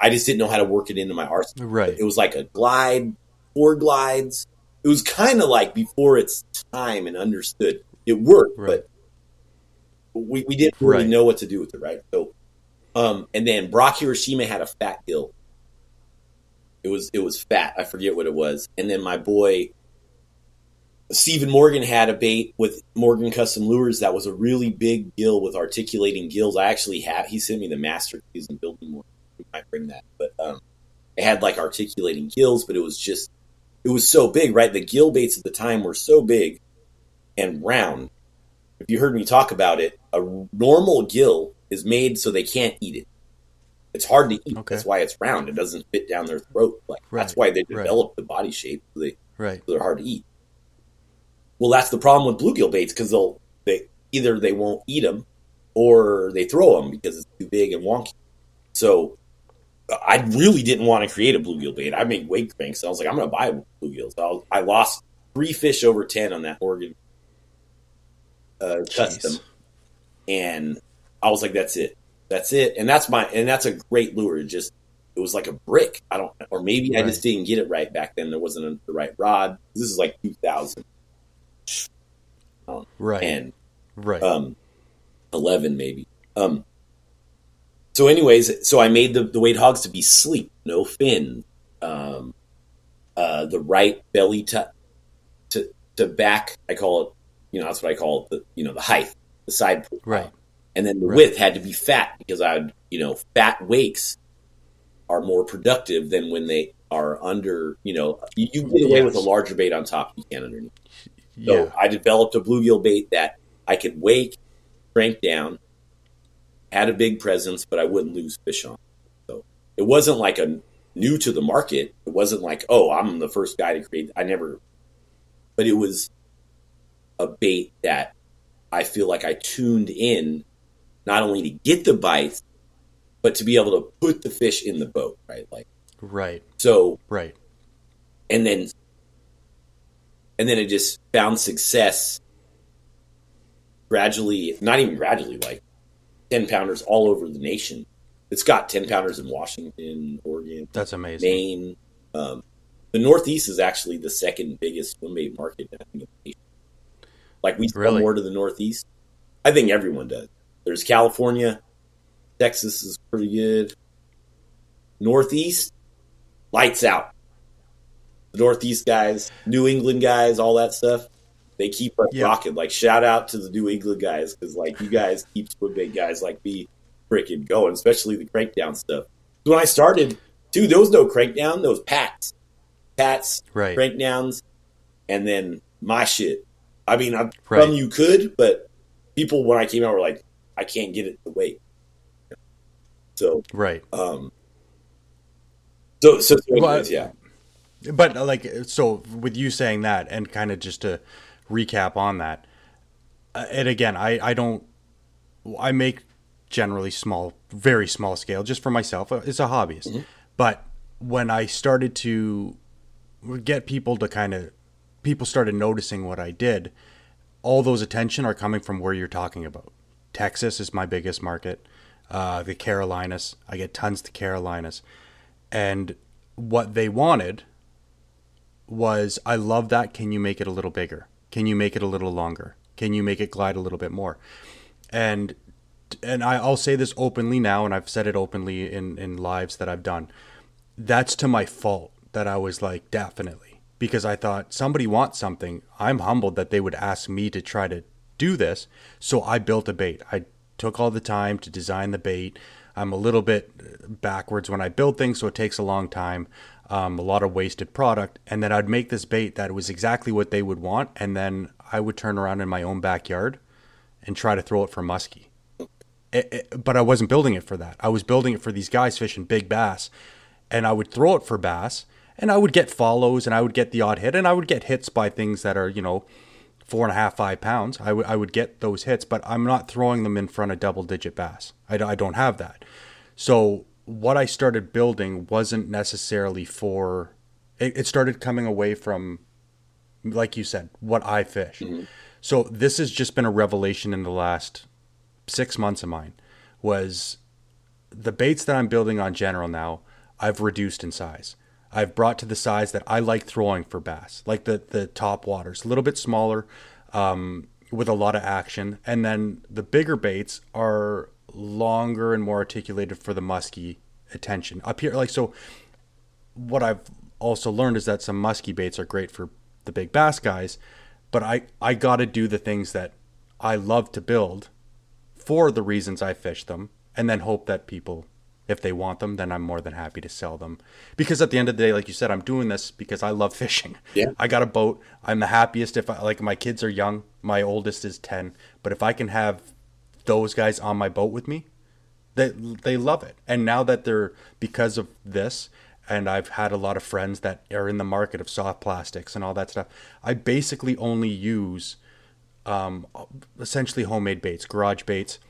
I just didn't know how to work it into my arsenal. Right. It was like a glide, four glides, it was kind of like before its time and understood. It worked, right. but we, we didn't really right. know what to do with it, right? So, um, and then Brock Hiroshima had a fat gill. It was it was fat. I forget what it was. And then my boy Stephen Morgan had a bait with Morgan Custom Lures that was a really big gill with articulating gills. I actually have. He sent me the master keys and building more. We might bring that, but um, it had like articulating gills, but it was just it was so big, right? The gill baits at the time were so big and round. If you heard me talk about it, a normal gill is made so they can't eat it. It's hard to eat. Okay. That's why it's round. It doesn't fit down their throat. Like right. that's why they develop right. the body shape. So they right. so they're hard to eat. Well, that's the problem with bluegill baits because they'll they either they won't eat them or they throw them because it's too big and wonky. So I really didn't want to create a bluegill bait. I made wake cranks. So I was like, I'm going to buy bluegills. So I, I, lost three fish over 10 on that Morgan uh, custom. And I was like, that's it. That's it. And that's my, and that's a great lure. It just, it was like a brick. I don't, or maybe right. I just didn't get it right back then. There wasn't a, the right rod. This is like 2000. Um, right. And, right. Um, 11 maybe. Um, so, anyways, so I made the, the Wade hogs to be sleek, no fin, um, uh, the right belly to, to to back. I call it, you know, that's what I call it. The you know the height, the side right, and then the right. width had to be fat because I, would you know, fat wakes are more productive than when they are under, you know, you, you get away Yes. with a larger bait on top you can underneath. Yeah. So I developed a bluegill bait that I could wake, crank down, had a big presence, but I wouldn't lose fish on. So it wasn't like a new to the market. It wasn't like, oh, I'm the first guy to create. I never, but it was a bait that I feel like I tuned in not only to get the bites, but to be able to put the fish in the boat, right? Like Right. so Right. and then and then it just found success gradually not even gradually like 10 pounders all over the nation it's got 10 pounders in washington oregon That's amazing. maine um, the northeast is actually the second biggest swim bait market I think, in the nation. like we sell Really? more to the northeast i think everyone does there's california texas is pretty good northeast lights out the Northeast guys, New England guys, all that stuff. They keep us Yeah. rocking. Like shout out to the New England guys because like you guys keep bait guys like me freaking going, especially the crankdown stuff. When I started, too, there was no crankdown. There was pats, pats, Right. crankdowns, and then my shit. I mean, I'm Right. from you could, but people when I came out were like, I can't get it to wait. So, Right. um, so so, so anyways, yeah. But like, so with you saying that, and kind of just to recap on that, uh, and again, I I don't, I make generally small, very small scale, just for myself. Uh, It's a hobbyist. But when I started to get people to kind of, people started noticing what I did. All those attention are coming from where you're talking about. Texas is my biggest market. Uh, the Carolinas, I get tons to Carolinas, and what they wanted was I love that. Can you make it a little bigger? Can you make it a little longer? Can you make it glide a little bit more? And and I, I'll say this openly now, and I've said it openly in in lives that I've done. That's to my fault that I was like definitely because I thought somebody wants something. I'm humbled that they would ask me to try to do this, so I built a bait. I took all the time to design the bait. I'm a little bit backwards when I build things, so it takes a long time. Um, a lot of wasted product, and then I'd make this bait that was exactly what they would want, and then I would turn around in my own backyard and try to throw it for muskie. It, it- but I wasn't building it for that. I was building it for these guys fishing big bass, and I would throw it for bass, and I would get follows, and I would get the odd hit, and I would get hits by things that are you know four and a half, five pounds. I would would get those hits, but I'm not throwing them in front of double digit bass. I, d- I don't have that. So what I started building wasn't necessarily for. It, it started coming away from, like you said, what I fish. So this has just been a revelation in the last six months of mine. Was the baits that I'm building on general now, I've reduced in size. I've brought to the size that I like throwing for bass, like the the top waters, a little bit smaller, um, with a lot of action, and then the bigger baits are longer and more articulated for the musky attention up here. Like so, what I've also learned is that some musky baits are great for the big bass guys, but I I got to do the things that I love to build for the reasons I fish them, and then hope that people, if they want them, then I'm more than happy to sell them. Because at the end of the day, like you said, I'm doing this because I love fishing. Yeah. I got a boat. I'm the happiest if I like my kids are young. My oldest is ten, but if I can have those guys on my boat with me, they they love it. And now that they're because of this, and I've had a lot of friends that are in the market of soft plastics and all that stuff. I basically only use um, essentially homemade baits, garage baits.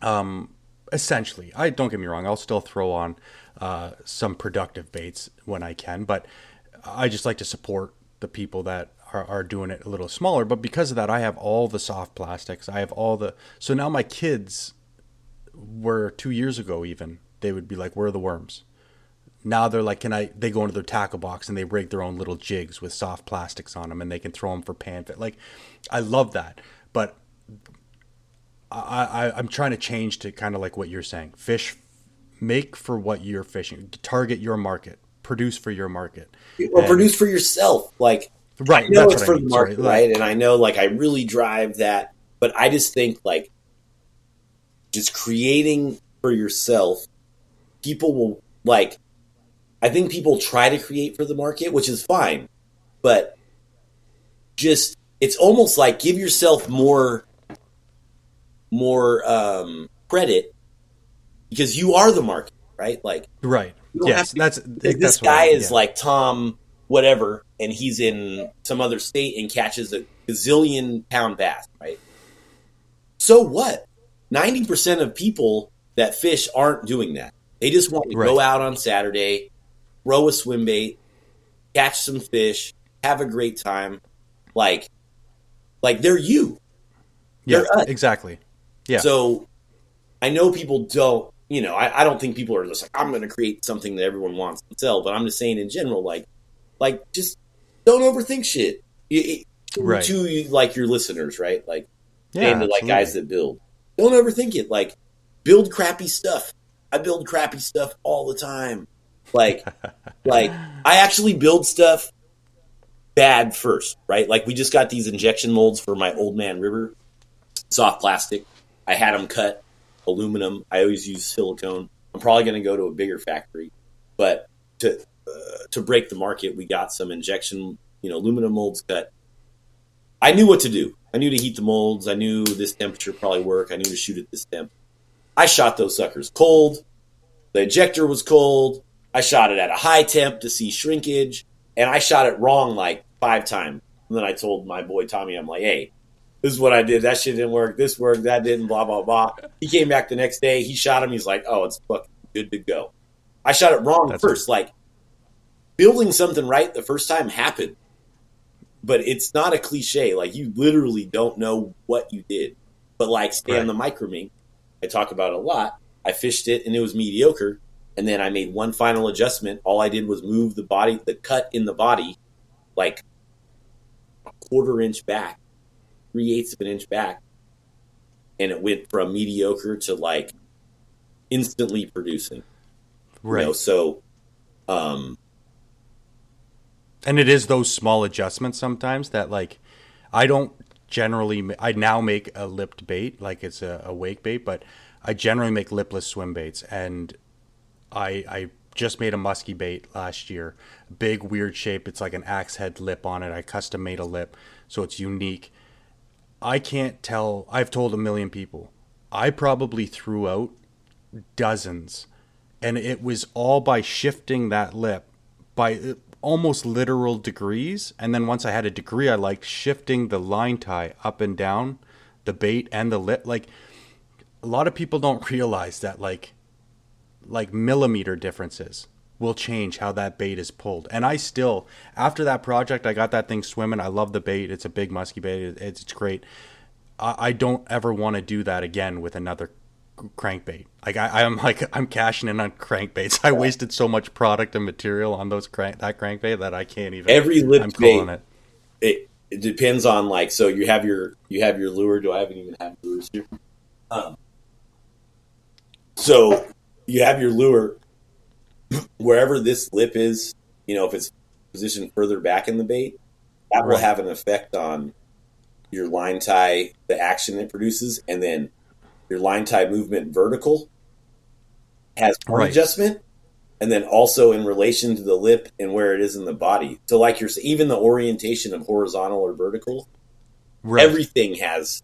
Um, essentially, I don't get me wrong. I'll still throw on uh, some productive baits when I can, but I just like to support the people that are, are doing it a little smaller. But because of that, I have all the soft plastics. I have all the. So now my kids were two years ago even they would be like, "Where are the worms?" Now they're like, "Can I?" They go into their tackle box and they rig their own little jigs with soft plastics on them, and they can throw them for panfish. Like, I love that, but I, I I'm trying to change to kind of like what you're saying. Fish, make for what you're fishing. Target your market. Produce for your market. or And- produce for yourself. Like Right. I know that's it's for I the market, Sorry. right? And I know like I really drive that, but I just think like just creating for yourself, people will like I think people try to create for the market, which is fine, but just it's almost like give yourself more more um, credit because you are the market, right? Like right. Yes, to- that's if that's this what I- guy is like Tom whatever, and he's in some other state and catches a gazillion pound bass, right? So what? Ninety percent of people that fish aren't doing that. They just want to go out on Saturday, throw a swim bait, catch some fish, have a great time. Like, like they're you. yeah, they're us. exactly. Yeah. So I know people don't, you know, I, I don't think people are just like, I'm going to create something that everyone wants to sell, but I'm just saying in general, like, like just don't overthink shit. You- you- Right. To like your listeners, right? Like, yeah, and to like guys that build, don't overthink it. Like, build crappy stuff. I build crappy stuff all the time. Like, like I actually build stuff bad first, right? Like we just got these injection molds for my old man river, soft plastic. I had them cut aluminum. I always use silicone. I'm probably going to go to a bigger factory, but to uh, to break the market, we got some injection, you know, aluminum molds cut. I knew what to do. I knew to heat the molds. I knew this temperature probably work. I knew to shoot at this temp. I shot those suckers cold. The injector was cold. I shot it at a high temp to see shrinkage, and I shot it wrong like five times. And then I told my boy Tommy, I'm like, hey, this is what I did. That shit didn't work. This worked. That didn't. Blah blah blah. He came back the next day. He shot him. He's like, oh, it's fucking good to go. I shot it wrong That's first. Like building something right the first time happened, but it's not a cliche. Like you literally don't know what you did. But like stay on Right. the microming, I talk about it a lot. I fished it and it was mediocre. And then I made one final adjustment. All I did was move the body, the cut in the body, like a quarter inch back, three eighths of an inch back, and it went from mediocre to like instantly producing. You right. know, so um, and it is those small adjustments sometimes that like I don't generally I now make a lipped bait like it's a, a wake bait, but I generally make lipless swim baits and I I just made a musky bait last year. Big weird shape. It's like an axe head lip on it. I custom made a lip so it's unique. I can't tell. I've told a million people. I probably threw out dozens and it was all by shifting that lip by almost literal degrees. And then once i had a degree i liked shifting the line tie up and down the bait and the lip. Like a lot of people don't realize that like like millimeter differences will change how that bait is pulled. And i still after that project i got that thing swimming. I love the bait. It's a big musky bait. It's, it's great. I, I don't ever want to do that again with another crankbait. Like I, I'm like I'm cashing in on crankbaits. I wasted so much product and material on those crank that crankbait that I can't even. every lip I'm bait calling it. it, it depends on like so you have your you have your lure. Do I haven't even have lures here? Um, so you have your lure wherever this lip is. You know, if it's positioned further back in the bait, that will have an effect on your line tie, the action it produces, and then your line tie movement vertical has one Right. adjustment, and then also in relation to the lip and where it is in the body. So, like you're even the orientation of horizontal or vertical, Right. everything has,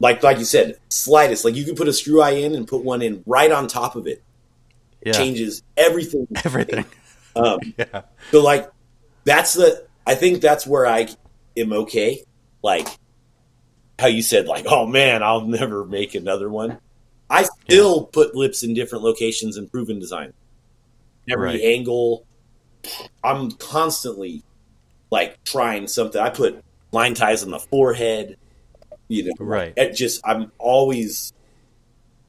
like like you said, slightest. Like you could put a screw eye in and put one in right on top of it, yeah. changes everything. everything. Um, yeah. so like that's the I think that's where I am okay. Like how you said, like, oh man, I'll never make another one. I still put lips in different locations and proven design. Every Right. angle. I'm constantly like trying something. I put line ties on the forehead. You know, Right. It just I'm always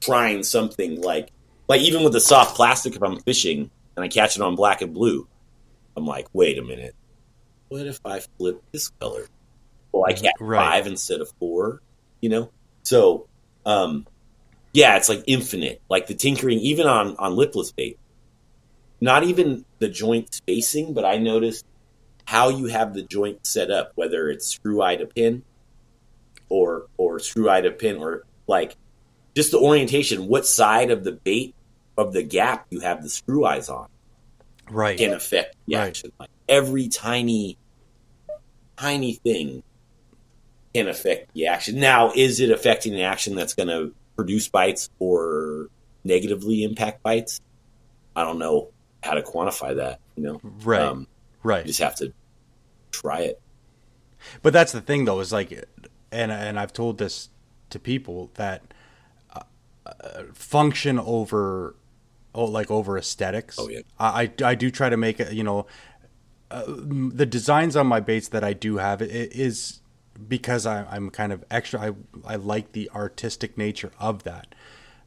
trying something like like even with the soft plastic if I'm fishing and I catch it on black and blue, I'm like, wait a minute. What if I flip this color? Well, I catch Right. five instead of four, you know? So, um, yeah, it's like infinite. Like the tinkering, even on, on lipless bait. Not even the joint spacing, but I noticed how you have the joint set up, whether it's screw eye to pin or or screw eye to pin or like just the orientation, what side of the bait of the gap you have the screw eyes on. right can affect the Right. action. Like every tiny, tiny thing can affect the action. Now, is it affecting the action that's going to produce bites or negatively impact bites? I don't know how to quantify that. You know, right Um, you just have to try it. But that's the thing, though, is like, and and I've told this to people that uh, uh, function over, oh, like over aesthetics. Oh, yeah. I I, I do try to make it. You know, uh, the designs on my baits that I do have it, it is because I, I'm kind of extra. I I like the artistic nature of that,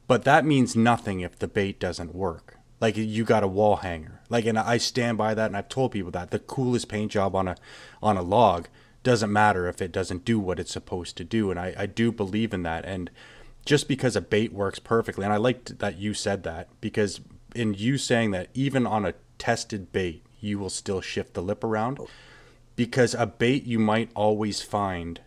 but that means nothing if the bait doesn't work. Like you got a wall hanger. Like and I stand by that and I've told people that the coolest paint job on a on a log doesn't matter if it doesn't do what it's supposed to do. And I, I do believe in that. And just because a bait works perfectly, and I liked that you said that because in you saying that even on a tested bait, you will still shift the lip around oh. Because a bait you might always find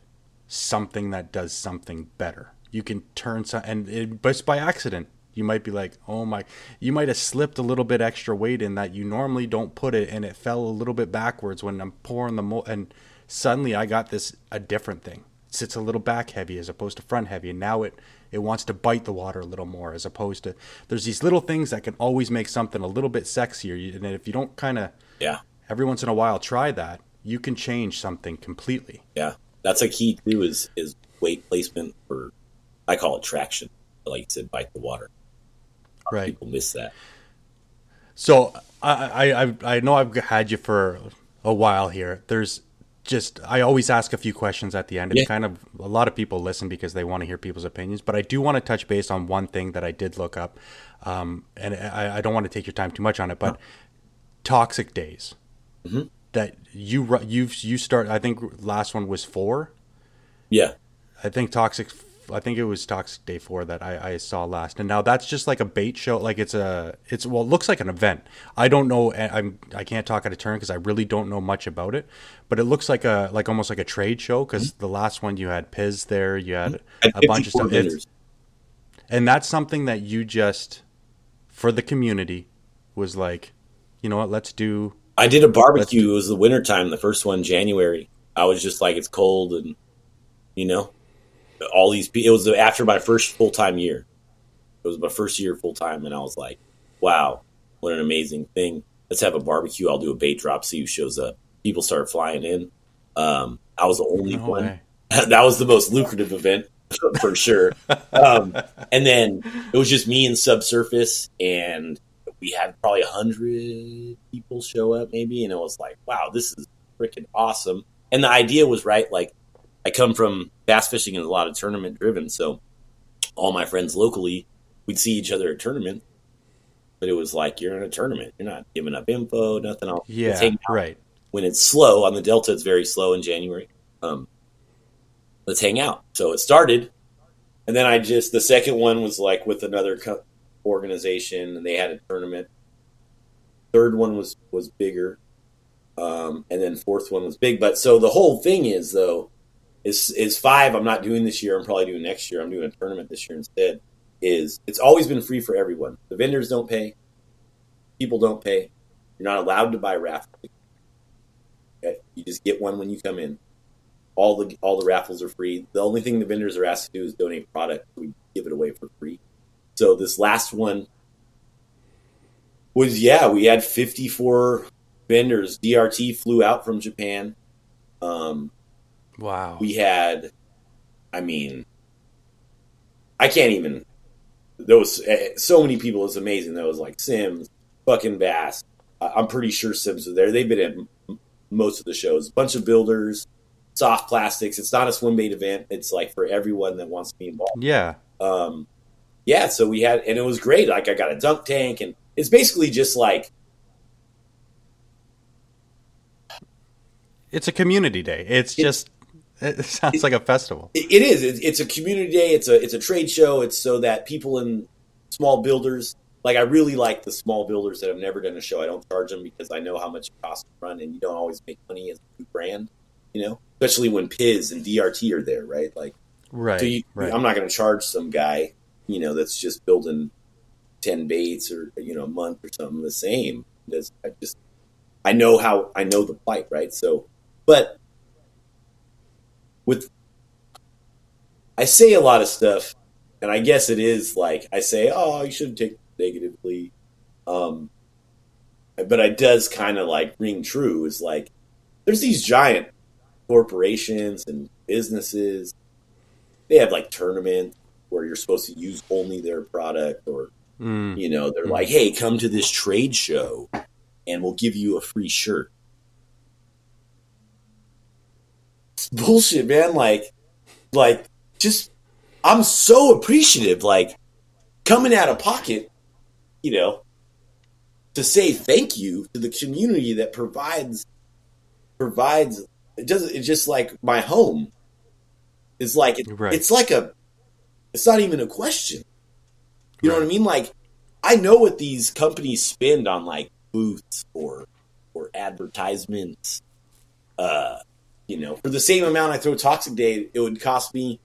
something that does something better. You can turn some, and it, but it's by accident. You might be like, oh my, you might have slipped a little bit extra weight in that you normally don't put it, and it fell a little bit backwards when I'm pouring the mold, and suddenly I got this a different thing. It sits a little back heavy as opposed to front heavy, and now it it wants to bite the water a little more as opposed to there's these little things that can always make something a little bit sexier, and if you don't kind of Yeah, every once in a while try that, you can change something completely. yeah. That's a key too. Is is weight placement for I call it traction. Like you said, bite the water. Right. People miss that. So I, I I know I've had you for a while here. There's just I always ask a few questions at the end. It's Yeah. kind of a lot of people listen because they want to hear people's opinions. But I do want to touch base on one thing that I did look up, um, and I, I don't want to take your time too much on it. But toxic days Mhm. That you you've you start. I think last one was four. Yeah, I think toxic. I think it was Toxic Day Four that I, I saw last, and now that's just like a bait show. Like it's a, it's well, it looks like an event. I don't know. I- I'm I can't talk out of turn because I really don't know much about it. But it looks like a like almost like a trade show because the last one you had Piz there, you had Had a bunch of stuff, It's- and that's something that you just for the community was like, you know what? Let's do. I did a barbecue. It was the wintertime, the first one, January. I was just like, it's cold, and you know, all these. It was after my first full time year. It was my first year full time, and I was like, wow, what an amazing thing. Let's have a barbecue. I'll do a bait drop, see who shows up. People started flying in. Um, I was the only No one. that was the most lucrative event for sure. Um, and then it was just me and subsurface, and we had probably a hundred people show up, maybe, and it was like, wow, this is freaking awesome. And the idea was right. Like, I come from bass fishing and a lot of tournament driven, so all my friends locally, we'd see each other at tournament. But it was like you're in a tournament. You're not giving up info, nothing else. Yeah, hang out right. when it's slow on the delta it's very slow in january um, let's hang out so it started and then i just the second one was like with another co- organization and they had a tournament third one was was bigger um, and then fourth one was big but so the whole thing is though is is five i'm not doing this year i'm probably doing next year i'm doing a tournament this year instead is it's always been free for everyone the vendors don't pay people don't pay you're not allowed to buy raffle Okay, You just get one when you come in. All the all the raffles are free. The only thing the vendors are asked to do is donate product. We give it away for free. So this last one was yeah, we had 54 vendors. DRT flew out from Japan. Um, Wow. we had, I mean, I can't even. There was eh, so many people. It's amazing. There was like Sims, fucking Bass. I'm pretty sure Sims were there. They've been at most of the shows. A bunch of builders, soft plastics. It's not a swim bait event. It's like for everyone that wants to be involved. yeah. Um, yeah, so we had, and it was great. Like I got a dunk tank, and it's basically just like It's a community day. It's just. It sounds like a festival. It, it is. It, it's a community day. It's a it's a trade show. It's so that people in small builders, like I really like the small builders that have never done a show. I don't charge them because I know how much it costs to run, and you don't always make money as a brand. You know, especially when Piz and DRT are there, right? Like, Right. so you, right. I'm not going to charge some guy, you know, that's just building ten baits or you know a month or something the same. Does I just I know how I know the plight, right? So, but with I say a lot of stuff, and I guess it is like I say, "Oh, you shouldn't take negatively," um, but it does kind of like ring true. Is like there's these giant corporations and businesses. They have like tournaments where you're supposed to use only their product, or Mm. you know, they're Mm. like, "Hey, come to this trade show, and we'll give you a free shirt." It's bullshit, man. Like, like, just I'm so appreciative. Like, coming out of pocket, you know, to say thank you to the community that provides provides. It doesn't. It's just like my home. It's like it, Right. it's like a. It's not even a question. You know what I mean? Like, I know what these companies spend on like booths or or advertisements. Uh, you know, for the same amount I throw Toxic Day, it would cost me.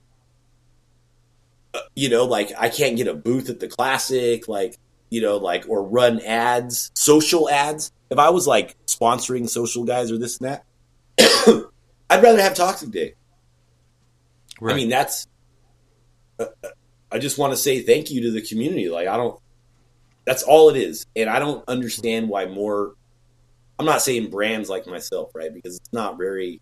uh, You know, like I can't get a booth at the classic, like you know, like or run ads, social ads. If I was like sponsoring social guys or this and that, I'd rather have Toxic Day. Right. I mean, that's. I just want to say thank you to the community. Like, I don't. That's all it is, and I don't understand why more. I'm not saying brands like myself, right? Because it's not very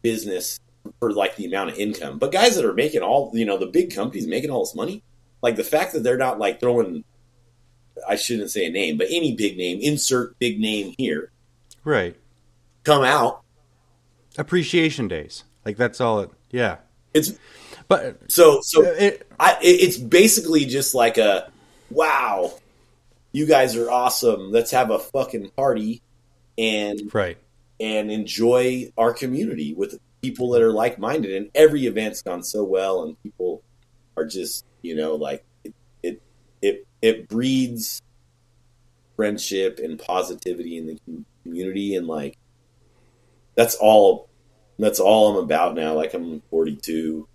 business for like the amount of income. But guys that are making all, you know, the big companies making all this money, like the fact that they're not like throwing. I shouldn't say a name, but any big name, insert big name here, right. come out. Appreciation days. Like that's all it. Yeah. It's But so so. it, I, it's basically just like a wow, you guys are awesome. Let's have a fucking party and right. and enjoy our community with people that are like minded. And every event's gone so well, and people are just you know like it it it, it breeds friendship and positivity in the community, and like that's all that's all I'm about now. Like I'm 42.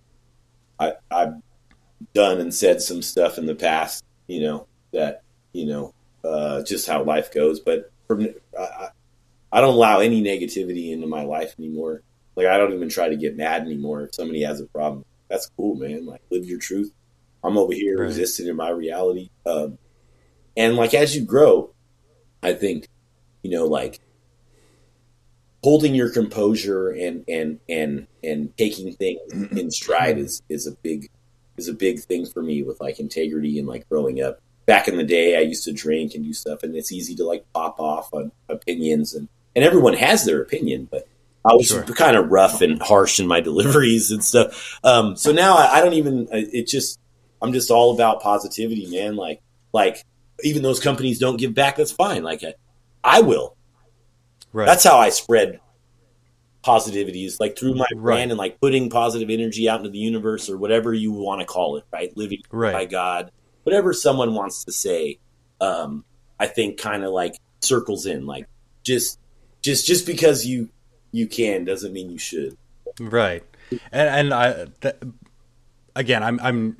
I I've done and said some stuff in the past, you know, that you know, uh, just how life goes. But from I, I- don't allow any negativity into my life anymore. Like I don't even try to get mad anymore if somebody has a problem. That's cool, man. Like live your truth. I'm over here Right. existing in my reality. Um, and like as you grow, I think, you know, like holding your composure and and and and taking things in stride is is a big is a big thing for me with like integrity and like growing up. Back in the day, I used to drink and do stuff, and it's easy to like pop off on opinions, and and everyone has their opinion, but I was Sure. kind of rough and harsh in my deliveries and stuff. Um, so now I, I don't even. It just I'm just all about positivity, man. Like like even those companies don't give back, that's fine. Like I, I will. Right. That's how I spread positivity is like through my Right. brand and like putting positive energy out into the universe or whatever you want to call it, right? Living Right. by God, whatever someone wants to say. Um, I think kind of like circles in like just just just because you you can doesn't mean you should. Right, and and I th- again, I'm I'm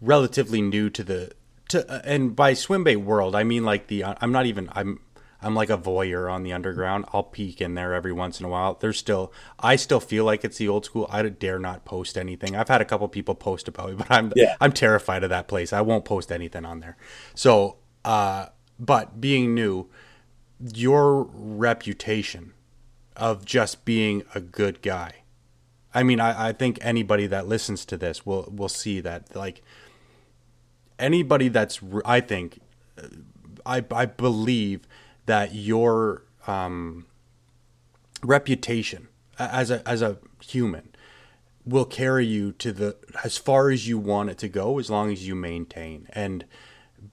relatively new to the to uh, and by swim bait world, I mean like the I'm not even I'm I'm like a voyeur on the underground. I'll peek in there every once in a while. There's still I still feel like it's the old school. I dare not post anything. I've had a couple people post about me, but I'm Yeah. I'm terrified of that place. I won't post anything on there. So, uh, but being new, your reputation of just being a good guy. I mean, I, I think anybody that listens to this will will see that like anybody that's I think uh, I I believe that your um, reputation as a as a human will carry you to the as far as you want it to go as long as you maintain. And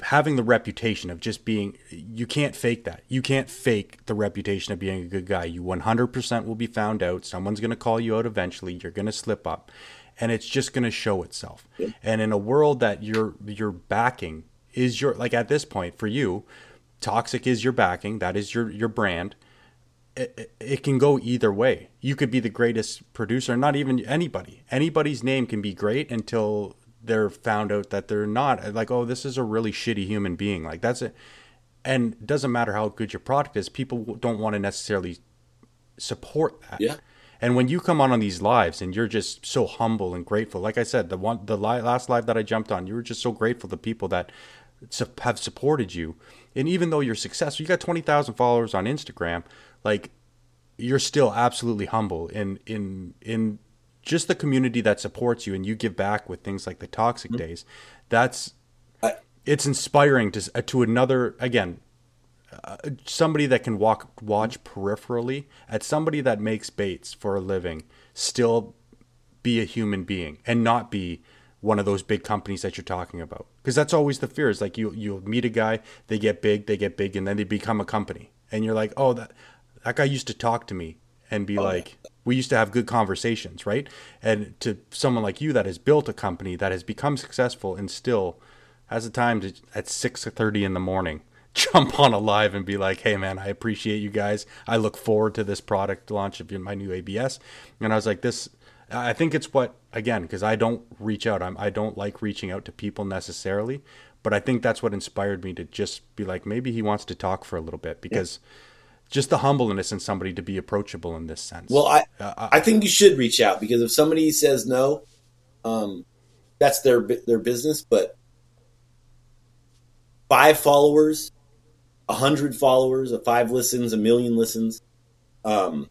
having the reputation of just being you can't fake that. You can't fake the reputation of being a good guy. You 100% will be found out. Someone's going to call you out eventually. You're going to slip up. And it's just going to show itself. And in a world that your your backing is your like at this point for you toxic is your backing that is your your brand it, it- can go either way. You could be the greatest producer, not even anybody. Anybody's name can be great until they're found out that they're not. Like, oh, this is a really shitty human being. Like that's it. and it doesn't matter how good your product is, people don't want to necessarily support that. Yeah. And when you come on on these lives and you're just so humble and grateful, like I said, the one the li- last live that I jumped on, you were just so grateful to people that have supported you. And even though you're successful, you got twenty thousand followers on Instagram, like you're still absolutely humble in in in just the community that supports you and you give back with things like the toxic days. That's it's inspiring to uh, to another again uh, somebody that can walk watch peripherally at somebody that makes baits for a living still be a human being and not be one of those big companies that you're talking about. Because that's always the fear is like you you'll meet a guy they get big they get big and then they become a company. And you're like oh that that guy used to talk to me and be oh, like we used to have good conversations right? And to someone like you that has built a company that has become successful and still has the time to at 6.30 in the morning jump on a live and be like hey man i appreciate you guys. I look forward to this product launch of my new abs and i was like this i think it's what again because i don't reach out I'm, i don't like reaching out to people necessarily but i think that's what inspired me to just be like maybe he wants to talk for a little bit because just the humbleness in somebody to be approachable in this sense Well, I Uh, I think you should reach out because if somebody says no, um, that's their their business. But five followers, a hundred followers, a five listens, a million listens. Um,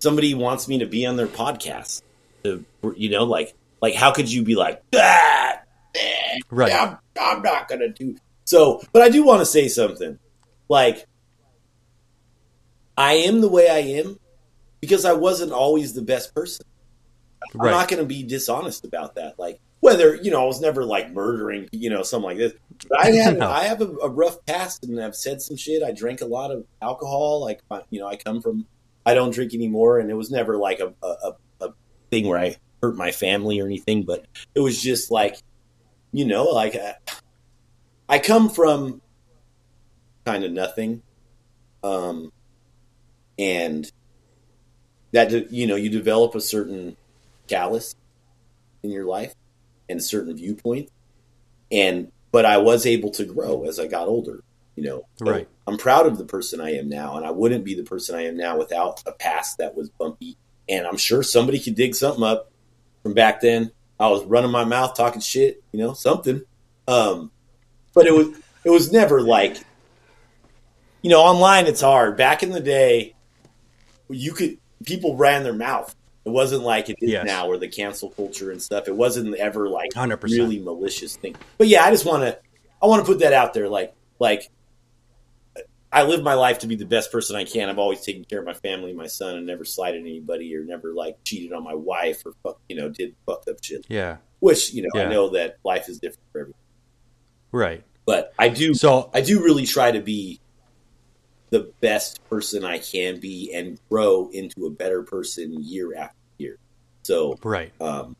somebody wants me to be on their podcast. You know, like like how could you be like ah, eh, Right. I'm, I'm not gonna do so. But I do want to say something. Like I am the way I am because I wasn't always the best person. I'm not going to be dishonest about that. Like whether you know I was never like murdering, you know, something like this. But I had No. I have a, a rough past and I've said some shit. I drank a lot of alcohol. Like you know, I come from I don't drink anymore, and it was never like a, a, a thing where I hurt my family or anything. But it was just like you know, like I, I come from kind of nothing, um, and that you know you develop a certain callous in your life and a certain viewpoint and but i was able to grow as i got older you know So Right. i'm proud of the person i am now and i wouldn't be the person i am now without a past that was bumpy and i'm sure somebody could dig something up from back then. I was running my mouth talking shit you know something. Um but it was it was never like you know online it's hard. Back in the day you could people ran their mouth. It wasn't like it is Yes. now where the cancel culture and stuff it wasn't ever like 100%. really malicious thing. But yeah i just want to i want to put that out there like like i live my life to be the best person i can. I've always taken care of my family my son and never slighted anybody or never like cheated on my wife or fuck you know did fucked up shit. Yeah. Which you know i know that life is different for everyone. Right. But i do so I do really try to be the best person I can be and grow into a better person year after year. So, right. um,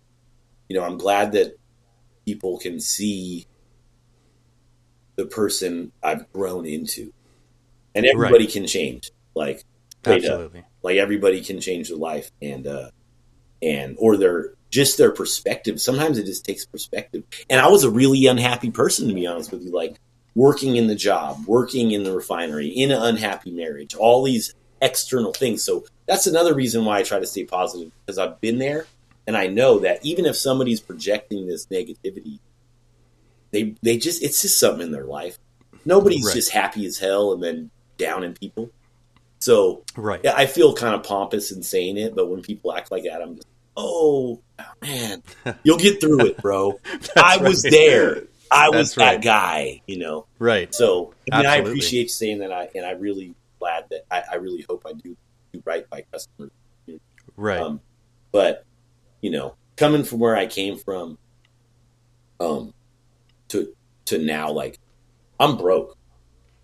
you know, I'm glad that people can see the person I've grown into, and everybody can change. Like, straight up. absolutely like everybody can change their life, and uh, and or their just their perspective. Sometimes it just takes perspective. And I was a really unhappy person, to be honest with you. Like working in the job, working in the refinery, in an unhappy marriage, all these external things. So that's another reason why I try to stay positive because I've been there and I know that even if somebody's projecting this negativity, they they just it's just something in their life. Nobody's Right. just happy as hell and then down in people. So right yeah, I feel kind of pompous in saying it, but when people act like that, I'm just, oh man, you'll get through it, bro. I was right. there. I was That's right. that guy, you know. right So I mean, I appreciate you saying that, I and I really glad that I, I really hope I do do right by customers. right Um, but you know, coming from where I came from, um, to to now, like I'm broke.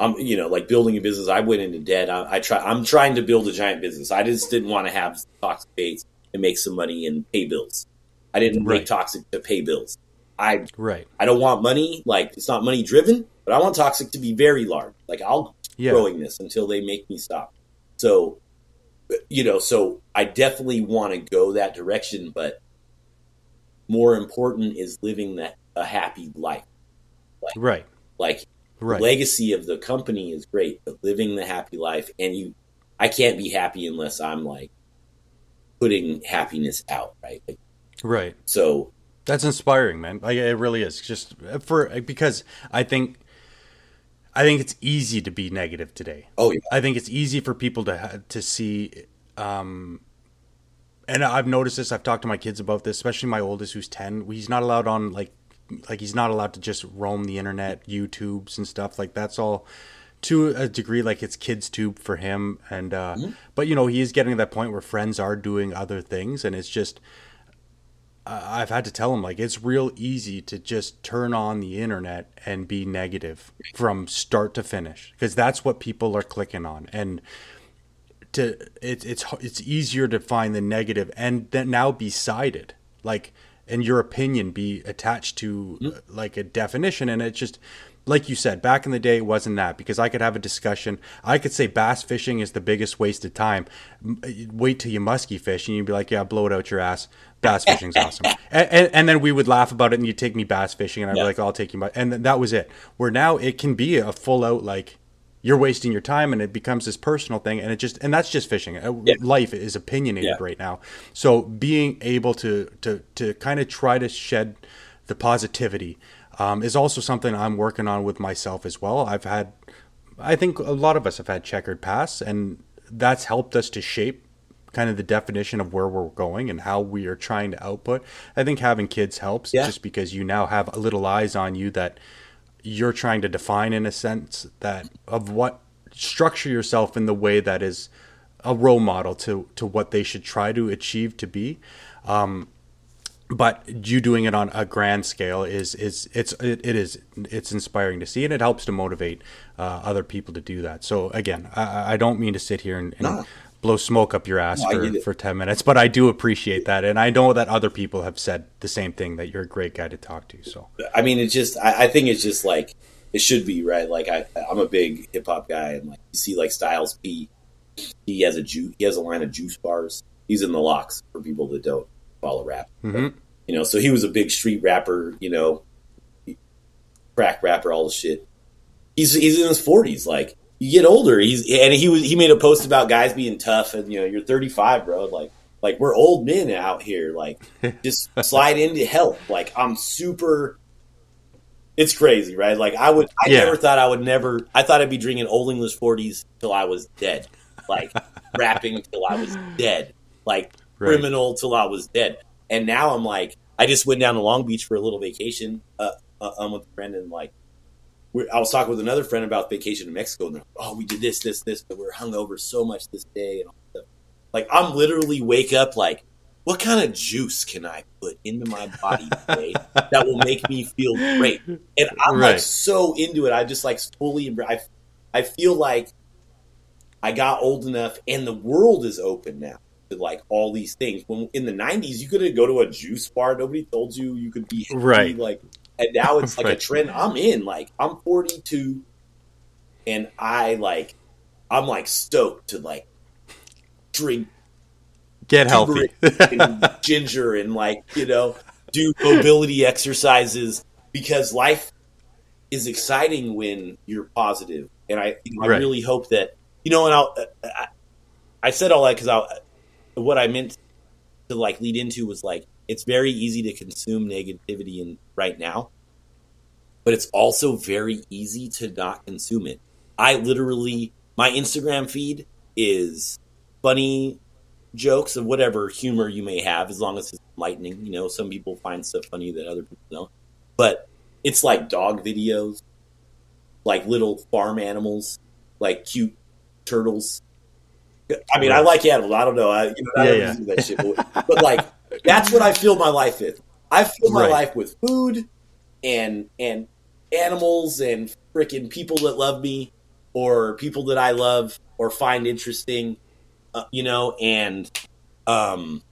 I'm you know like building a business. I went into debt. I, I try. I'm trying to build a giant business. I just didn't want to have toxic baits and make some money and pay bills. I didn't Right. make toxic to pay bills. I right I don't want money like it's not money driven, but I want toxic to be very large. Like I'll Yeah. growing this until they make me stop. So you know, so I definitely want to go that direction, but more important is living that a happy life. right Like Right. The legacy of the company is great, but living the happy life, and you, I can't be happy unless I'm like putting happiness out, right? Like, Right. so That's inspiring, man. Like it really is. Just for because I think I think it's easy to be negative today. oh yeah, I think it's easy for people to to see um and I've noticed this. I've talked to my kids about this, especially my oldest who's 10. He's not allowed on like like he's not allowed to just roam the internet, YouTubes and stuff. Like that's all to a degree like it's kids tube for him. And uh but you know, he is getting to that point where friends are doing other things. And it's just I- I've had to tell him like it's real easy to just turn on the internet and be negative from start to finish. Because that's what people are clicking on. And to it, it's it's easier to find the negative and then now be cited like and your opinion be attached to uh, like a definition. And it's just like you said back in the day it wasn't that because i could have a discussion. I could say bass fishing is the biggest waste of time. Wait till you musky fish and you'd be like yeah blow it out your ass. Bass fishing's awesome. And, and, and then we would laugh about it and you'd take me bass fishing and i'd Yeah. be like i'll take you mu-" and that was it. Where now it can be a full out like you're wasting your time and it becomes this personal thing and it just and that's just fishing Uh, Yeah. life is opinionated Yeah. right now so being able to to to kind of try to shed the positivity um, is also something i'm working on with myself as well i've had i think a lot of us have had checkered pasts and that's helped us to shape kind of the definition of where we're going and how we are trying to output i think having kids helps Yeah. just because you now have little eyes on you that you're trying to define in a sense that of what structure yourself in the way that is a role model to to what they should try to achieve to be um, but you doing it on a grand scale is is it's it, it is it's inspiring to see and it helps to motivate uh, other people to do that so again i, I don't mean to sit here and, and No. Blow smoke up your ass No, for, for 10 minutes but i do appreciate that and i know that other people have said the same thing that you're a great guy to talk to so I mean, it's just I, I think it's just like it should be right. Like I, I'm a big hip hop guy, and like you see, like Styles P, he has a ju- he has a line of juice bars. He's in the LOX for people that don't follow rap. Mhm. You know, so he was a big street rapper. You know, crack rapper, all the shit. He's he's in his 40s. Like you get older, he's and he was he made a post about guys being tough, and you know, you're 35, bro. Like like we're old men out here. Like just slide into help. Like I'm super. It's crazy, right? Like I would, I Yeah. never thought I would never. I thought I'd be drinking Old English forties till I was dead, like rapping till I was dead, like Right. criminal till I was dead. And now I'm like, I just went down to Long Beach for a little vacation. Uh, uh, um, with a friend and like, we I was talking with another friend about vacation in Mexico, and they're like, oh, we did this, this, this, but we are hungover so much this day, and all stuff. Like I'm literally wake up like, what kind of juice can I put into my body today that will make me feel great? And I'm like so into it. I just like fully. I I feel like I got old enough, and the world is open now to like all these things. When in the '90s, you couldn't go to a juice bar. Nobody told you you could be Right. Like, and now it's like a trend. I'm in. Like, I'm 42, and I like, I'm like stoked to like drink get healthy and ginger and like you know do mobility exercises because life is exciting when you're positive and i you know, i Right. really hope that you know and i'll uh, i, I said all that because i what i meant to like lead into was like it's very easy to consume negativity in right now but it's also very easy to not consume it i literally my instagram feed is funny jokes of whatever humor you may have, as long as it's lightning. You know, some people find stuff funny that other people don't. But it's like dog videos, like little farm animals, like cute turtles. I mean, I like animals. I don't know. I, you know, I Yeah, don't yeah. do that shit. But, but, like, that's what I fill my life with. I fill my Right. life with food and and animals and freaking people that love me or people that I love or find interesting uh, you know, and um,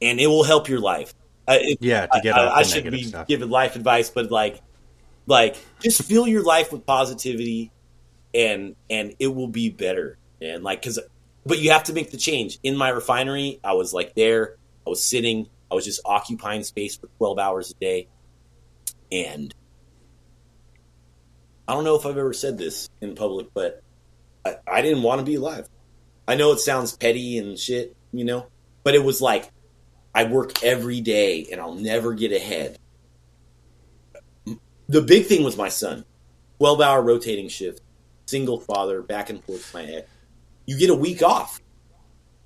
and it will help your life. Uh, it, yeah to get I, I should negative be stuff giving life advice, but like, like just fill your life with positivity, and and it will be better. And like, cause, but you have to make the change. In my refinery, I was like there, I was sitting, I was just occupying space for twelve hours a day, and I don't know if I've ever said this in public, but I, I didn't want to be alive. I know it sounds petty and shit, you know, but it was like I work every day and I'll never get ahead. The big thing was my son. 12 hour rotating shift, single father, back and forth my ex. You get a week off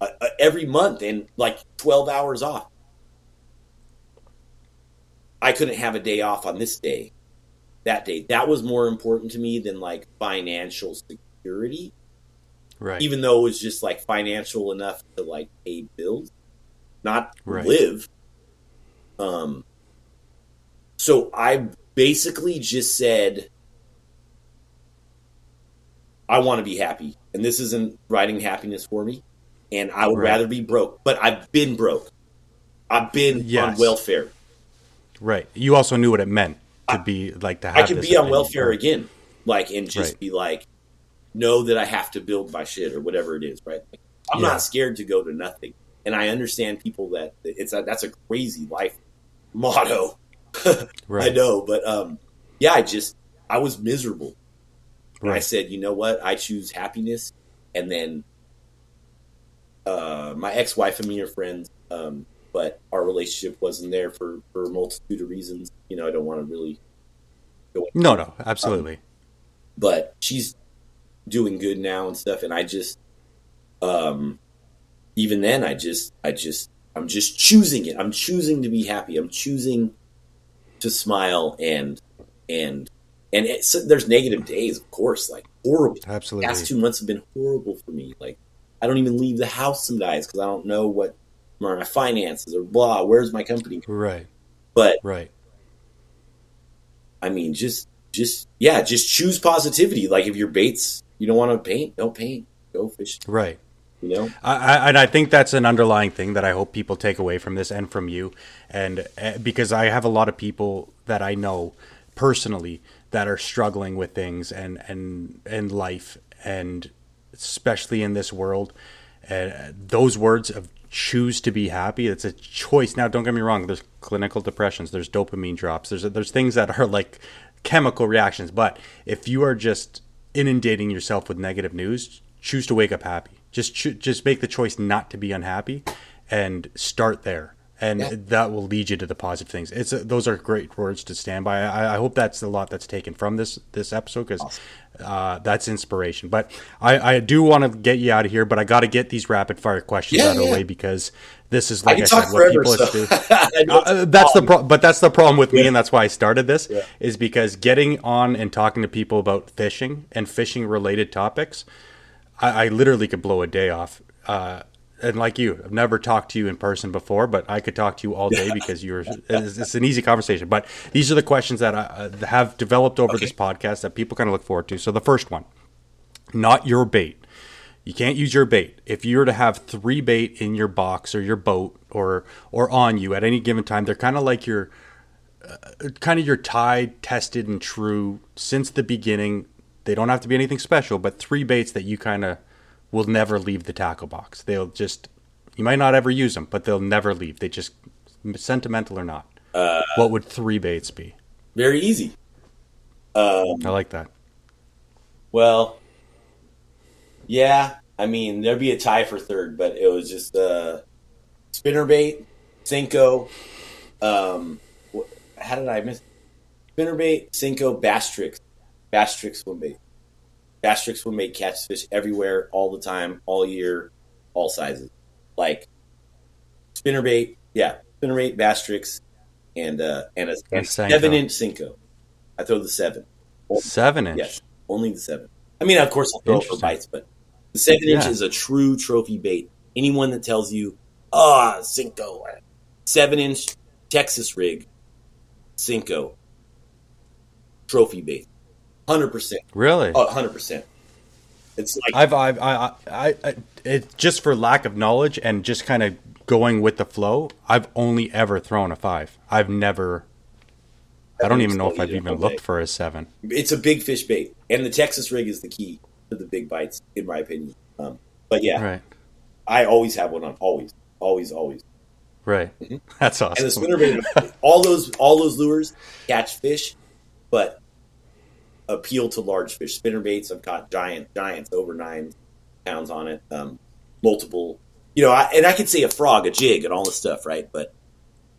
uh, uh, every month and like 12 hours off. I couldn't have a day off on this day, that day. That was more important to me than like financial security. Right. Even though it was just like financial enough to like pay bills, not Right. live. Um, so I basically just said, I want to be happy. And this isn't writing happiness for me. And I would Right. rather be broke. But I've been broke. I've been Yes. on welfare. Right. You also knew what it meant to be like to have. I could be on welfare again. Like, and just Right. be like, know that I have to build my shit or whatever it is, right? Like, I'm Yeah. not scared to go to nothing. And I understand people that it's a, that's a crazy life motto. right. I know, but um, yeah, I just I was miserable. And I said, you know what? I choose happiness. And then uh, my ex-wife and me are friends, um, but our relationship wasn't there for for a multitude of reasons. You know, I don't want to really go. No, no, absolutely. but she's doing good now and stuff and i just um even then i just i just i'm just choosing it i'm choosing to be happy i'm choosing to smile and and and it's, there's negative days of course like horrible absolutely. last two months have been horrible for me like i don't even leave the house some days because i don't know what my finances or blah where's my company Right. but Right. I mean, just just yeah, just choose positivity. Like if your baits you don't want to paint, don't paint. Go fish. Right. You know, I, I, and I think that's an underlying thing that I hope people take away from this and from you, and uh, because I have a lot of people that I know personally that are struggling with things and and and life, and especially in this world, uh, those words of choose to be happy. It's a choice. Now, don't get me wrong. There's clinical depressions. There's dopamine drops. There's there's things that are like chemical reactions. But if you are just inundating yourself with negative news, choose to wake up happy. Just cho- just make the choice not to be unhappy, and start there. And Yeah. that will lead you to the positive things. It's a, those are great words to stand by. I, I hope that's a lot that's taken from this this episode because uh, that's inspiration. But I, I do want to get you out of here, but I got to get these rapid fire questions Yeah, out of the yeah. way because this is like I, talk said, what forever. people So. do. Uh, that's the pro- but that's the problem with me, and that's why I started this. Is because getting on and talking to people about fishing and fishing related topics, I, I literally could blow a day off. Uh, and like you, I've never talked to you in person before, but I could talk to you all day because you're. It's, it's an easy conversation. But these are the questions that I uh, have developed over Okay. this podcast that people kind of look forward to. So the first one, not your bait. You can't use your bait. If you were to have three bait in your box or your boat or or on you at any given time, they're kind of like your uh, kind of your tried, tested, and true since the beginning. They don't have to be anything special, but three baits that you kind of will never leave the tackle box. They'll just you might not ever use them, but they'll never leave. They just sentimental or not. Uh, what would three baits be? very easy. Um, I like that. well, yeah. I mean, there'd be a tie for third, but it was just a uh, spinnerbait, Senko. Um, how did I miss? Spinnerbait, Senko, Bass Tricks, Basstrix swim bait. Basstrix swim bait catch fish everywhere, all the time, all year, all sizes. Like spinnerbait, yeah, spinnerbait, Basstrix, and uh, and a and seven inch Senko. I throw the seven. Seven inch. Yes, only the seven. I mean, of course, I'll throw for bites, but the seven inch is a true trophy bait. Anyone that tells you, ah, Senko, seven inch Texas rig, Senko, trophy bait, hundred percent, Really? hundred percent. It's like I've, I've, I, I, I, it just for lack of knowledge and just kind of going with the flow. I've only ever thrown a five. I've never. I don't even know if I've even looked for a seven. it's a big fish bait, and the Texas rig is the key to the big bites, in my opinion. Um, but yeah, Right, I always have one on, always, always, always. right. Mhm. That's awesome. and the awesome. spinnerbait, all those all those lures catch fish, but appeal to large fish. Spinner baits, I've caught giant giants over nine pounds on it. Um, multiple, you know, I, and I could say a frog, a jig, and all this stuff, right? But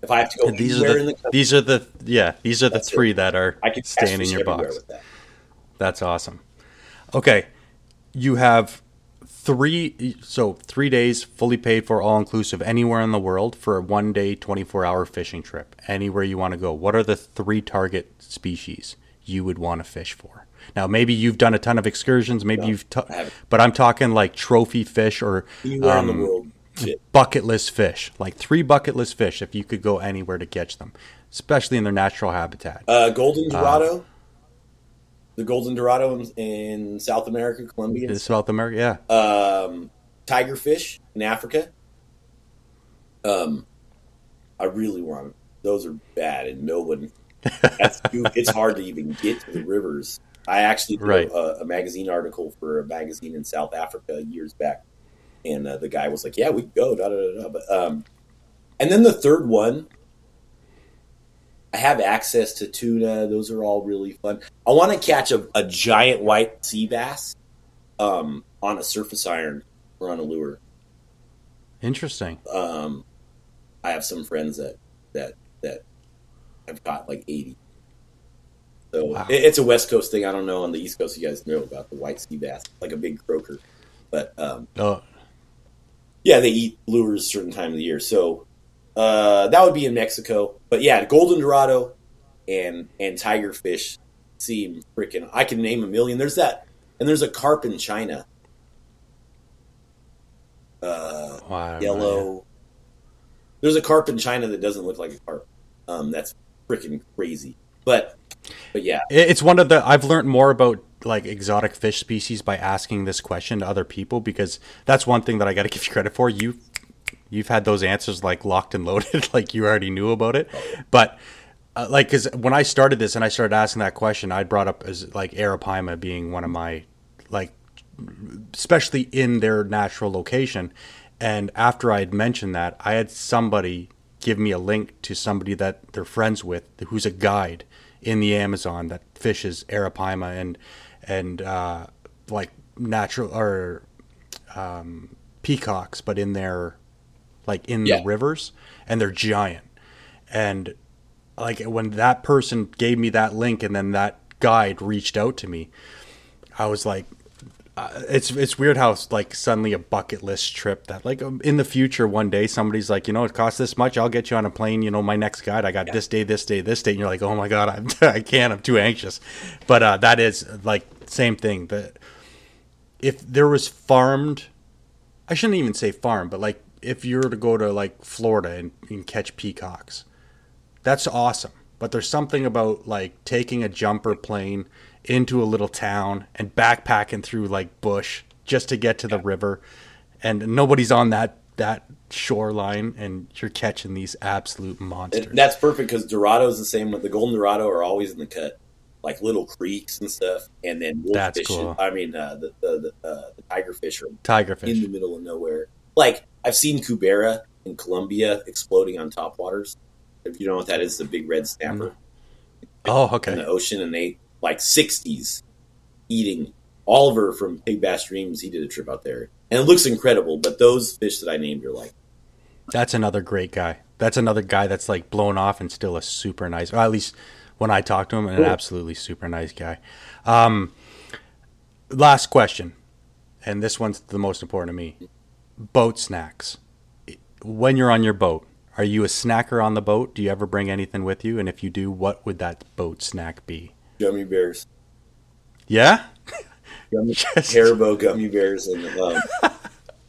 if I have to go And these are in the, the country, these are the yeah these are the That's it. three that are I can catch staying in your box. that. That's awesome. Okay, you have three so three days fully paid for all inclusive anywhere in the world for a one day 24 hour fishing trip anywhere you want to go what are the three target species you would want to fish for. Now maybe you've done a ton of excursions maybe No, you've t- but i'm talking like trophy fish or Anywhere in the um, world, bucket list fish like three bucket list fish if you could go anywhere to catch them especially in their natural habitat. Uh, golden Dorado, the golden Dorado in, in South America, Colombia, in south america yeah. Um, tigerfish in Africa. Um, I really want them. Those are bad, and no one. Too, it's hard to even get to the rivers. I actually wrote Right. a, a magazine article for a magazine in South Africa years back, and uh, the guy was like, "Yeah, we can go." Da da. da. But um, and then the third one, I have access to tuna. Those are all really fun. I want to catch a, a giant white sea bass um, on a surface iron or on a lure. interesting Um, I have some friends that that have caught like eighty. So Wow. it, it's a West Coast thing. I don't know on the East Coast. You guys know about the white sea bass, like a big croaker. But um, oh yeah, they eat lures a certain time of the year. So uh, that would be in Mexico. But yeah, golden dorado and and tigerfish seem freaking. I can name a million. There's that, and there's a carp in China. Uh, wow yellow. There's a carp in China that doesn't look like a carp. Um, that's freaking crazy. But but yeah, It's one of the I've learned more about like exotic fish species by asking this question to other people because that's one thing that I got to give you credit for. You you've had those answers like locked and loaded, like you already knew about it. But uh, like because when I started this and I started asking that question, I brought up as like Arapaima being one of my like especially in their natural location. And after I had mentioned that, I had somebody give me a link to somebody that they're friends with who's a guide in the Amazon that fishes arapaima and and uh, like natural or um, peacocks, but in their like in Yeah. the rivers, and they're giant. And like when that person gave me that link, and then that guide reached out to me, I was like, uh, it's it's weird how it's like suddenly a bucket list trip that like um, in the future one day somebody's like you know it costs this much I'll get you on a plane you know my next guide I got this day this day this day and you're like oh my god I'm, I can't I'm too anxious but uh, that is like same thing that if there was farmed I shouldn't even say farm but like if you were to go to like Florida and, and catch peacocks that's awesome. But there's something about like taking a jumper plane into a little town and backpacking through like bush just to get to the river, and nobody's on that that shoreline, and you're catching these absolute monsters. And that's perfect because Dorado's the same. with The golden Dorado are always in the cut, like little creeks and stuff. And then That's wolffish. cool. I mean, uh, the the the, uh, the tigerfish are in the middle of nowhere. Like I've seen Cubera in Colombia exploding on topwaters. If you don't know what that is, the big red snapper Oh, in okay. the ocean, and they like sixties eating. Oliver from Big Bass Dreams, he did a trip out there, and it looks incredible. But those fish that I named are like, That's another great guy. That's another guy that's like blown off and still a super nice, or at least when I talk to him, an Cool. absolutely super nice guy. Um, last question, and this one's the most important to me: boat snacks. When you're on your boat, are you a snacker on the boat? Do you ever bring anything with you? And if you do, what would that boat snack be? Gummy bears. Yeah, gummy, Just- Haribo gummy bears, and um,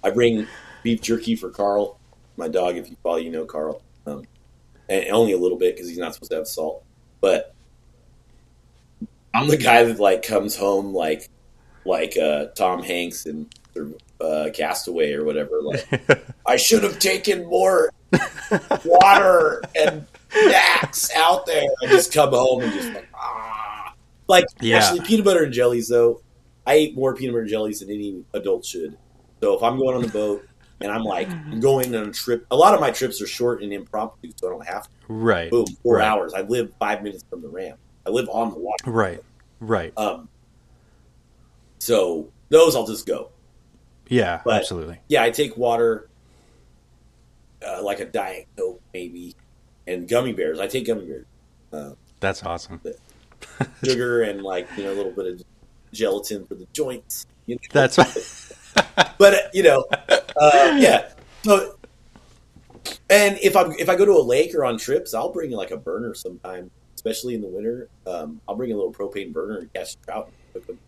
I bring beef jerky for Carl, my dog. If you follow, you know Carl, um, and only a little bit because he's not supposed to have salt. But I'm the guy that like comes home like like uh, Tom Hanks and uh, Castaway or whatever. Like I should have taken more water and snacks out there. I just come home and just like. Like Yeah. actually, peanut butter and jellies though. I eat more peanut butter and jellies than any adult should. So if I'm going on the boat and I'm like going on a trip, a lot of my trips are short and impromptu, so I don't have to. right, Boom, four Right. hours. I live five minutes from the ramp. I live on the water. right, Right. Um, so those I'll just go. yeah, but- absolutely. Yeah, I take water, uh, like a diet coke maybe, and gummy bears. I take gummy bears, That's awesome. sugar, and like you know a little bit of gelatin for the joints. You know? That's right. but uh, you know, uh, yeah. So, and if I'm if I go to a lake or on trips, I'll bring like a burner sometime, especially in the winter. Um, I'll bring a little propane burner and catch trout. And cook 'em,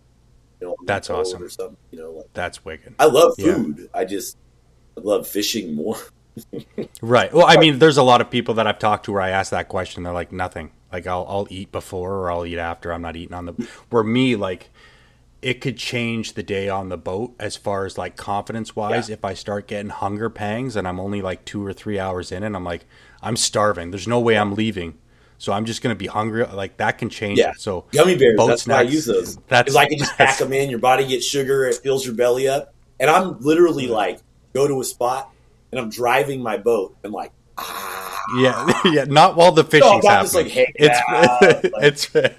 you know, That's awesome. Or something, you know, like that's wicked. I love Yeah. food. I just I love fishing more. Right. Well, I mean, there's a lot of people that I've talked to where I ask that question. They're like, nothing. Like, I'll I'll eat before or I'll eat after. I'm not eating on the. Where me, like, it could change the day on the boat as far as like confidence wise. Yeah. If I start getting hunger pangs and I'm only like two or three hours in, and I'm like, I'm starving. There's no way I'm leaving. So I'm just gonna be hungry. Like that can change Yeah. it. So Gummy bears. Boat that's why I use those. that's- Because I can just pack them in. Your body gets sugar. It fills your belly up. And I'm literally like go to a spot and I'm driving my boat and like. Yeah, yeah. Not while the fishing's just, happening. like, out, it's like-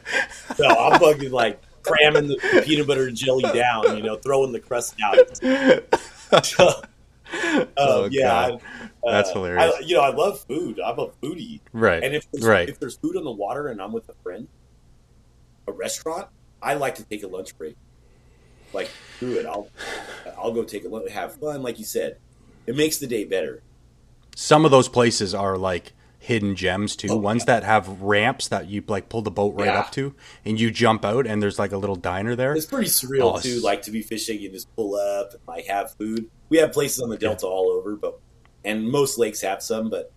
it's No, I'm fucking like cramming the peanut butter and jelly down. You know, throwing the crust out. So, um, Oh, yeah, God. I- That's uh, hilarious. I, you know, I love food. I'm a foodie. right. And if there's, right. if there's food on the water and I'm with a friend, a restaurant, I like to take a lunch break. Like through it, I'll I'll go take a lunch, have fun. Like you said, it makes the day better. Some of those places are like hidden gems too. Oh, Ones yeah. that have ramps that you like pull the boat right Yeah. up to, and you jump out, and there's like a little diner there. It's pretty surreal Oh, too. Like to be fishing, you just pull up and like have food. We have places on the delta all over, but and most lakes have some. But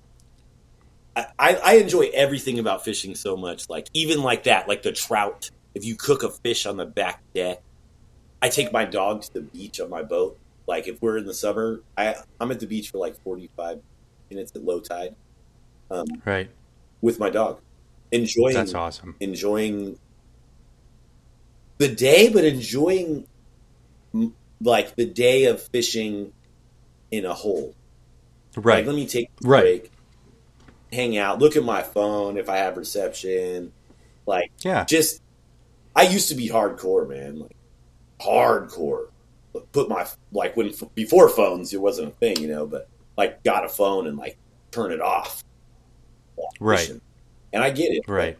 I, I, I enjoy everything about fishing so much. Like even like that, like the trout. If you cook a fish on the back deck, I take my dog to the beach on my boat. Like if we're in the summer, I I'm at the beach for like 45 minutes at low tide um, Right. with my dog, enjoying That's awesome. enjoying the day, but enjoying like the day of fishing in a hole. Like, Right. let me take a Right. break, hang out, look at my phone if I have reception. Like, Yeah. just I used to be hardcore, man. Like hardcore. Put my like when before phones, it wasn't a thing, you know. But like, got a phone and like turn it off. Right. And I get it. Right.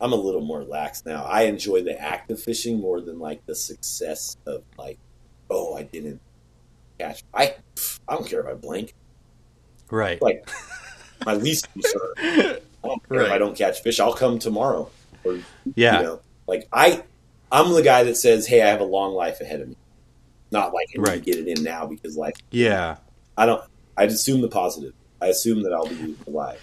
I'm a little more lax now. I enjoy the act of fishing more than like the success of like, oh, I didn't catch. I I don't care if I blink. Right. Like my least concern. I don't care if I don't catch fish. I'll come tomorrow. Or Yeah. you know, like I, I'm the guy that says, hey, I have a long life ahead of me. Not like I need to Right. get it in now because like Yeah. I don't. I assume the positive. I assume that I'll be alive.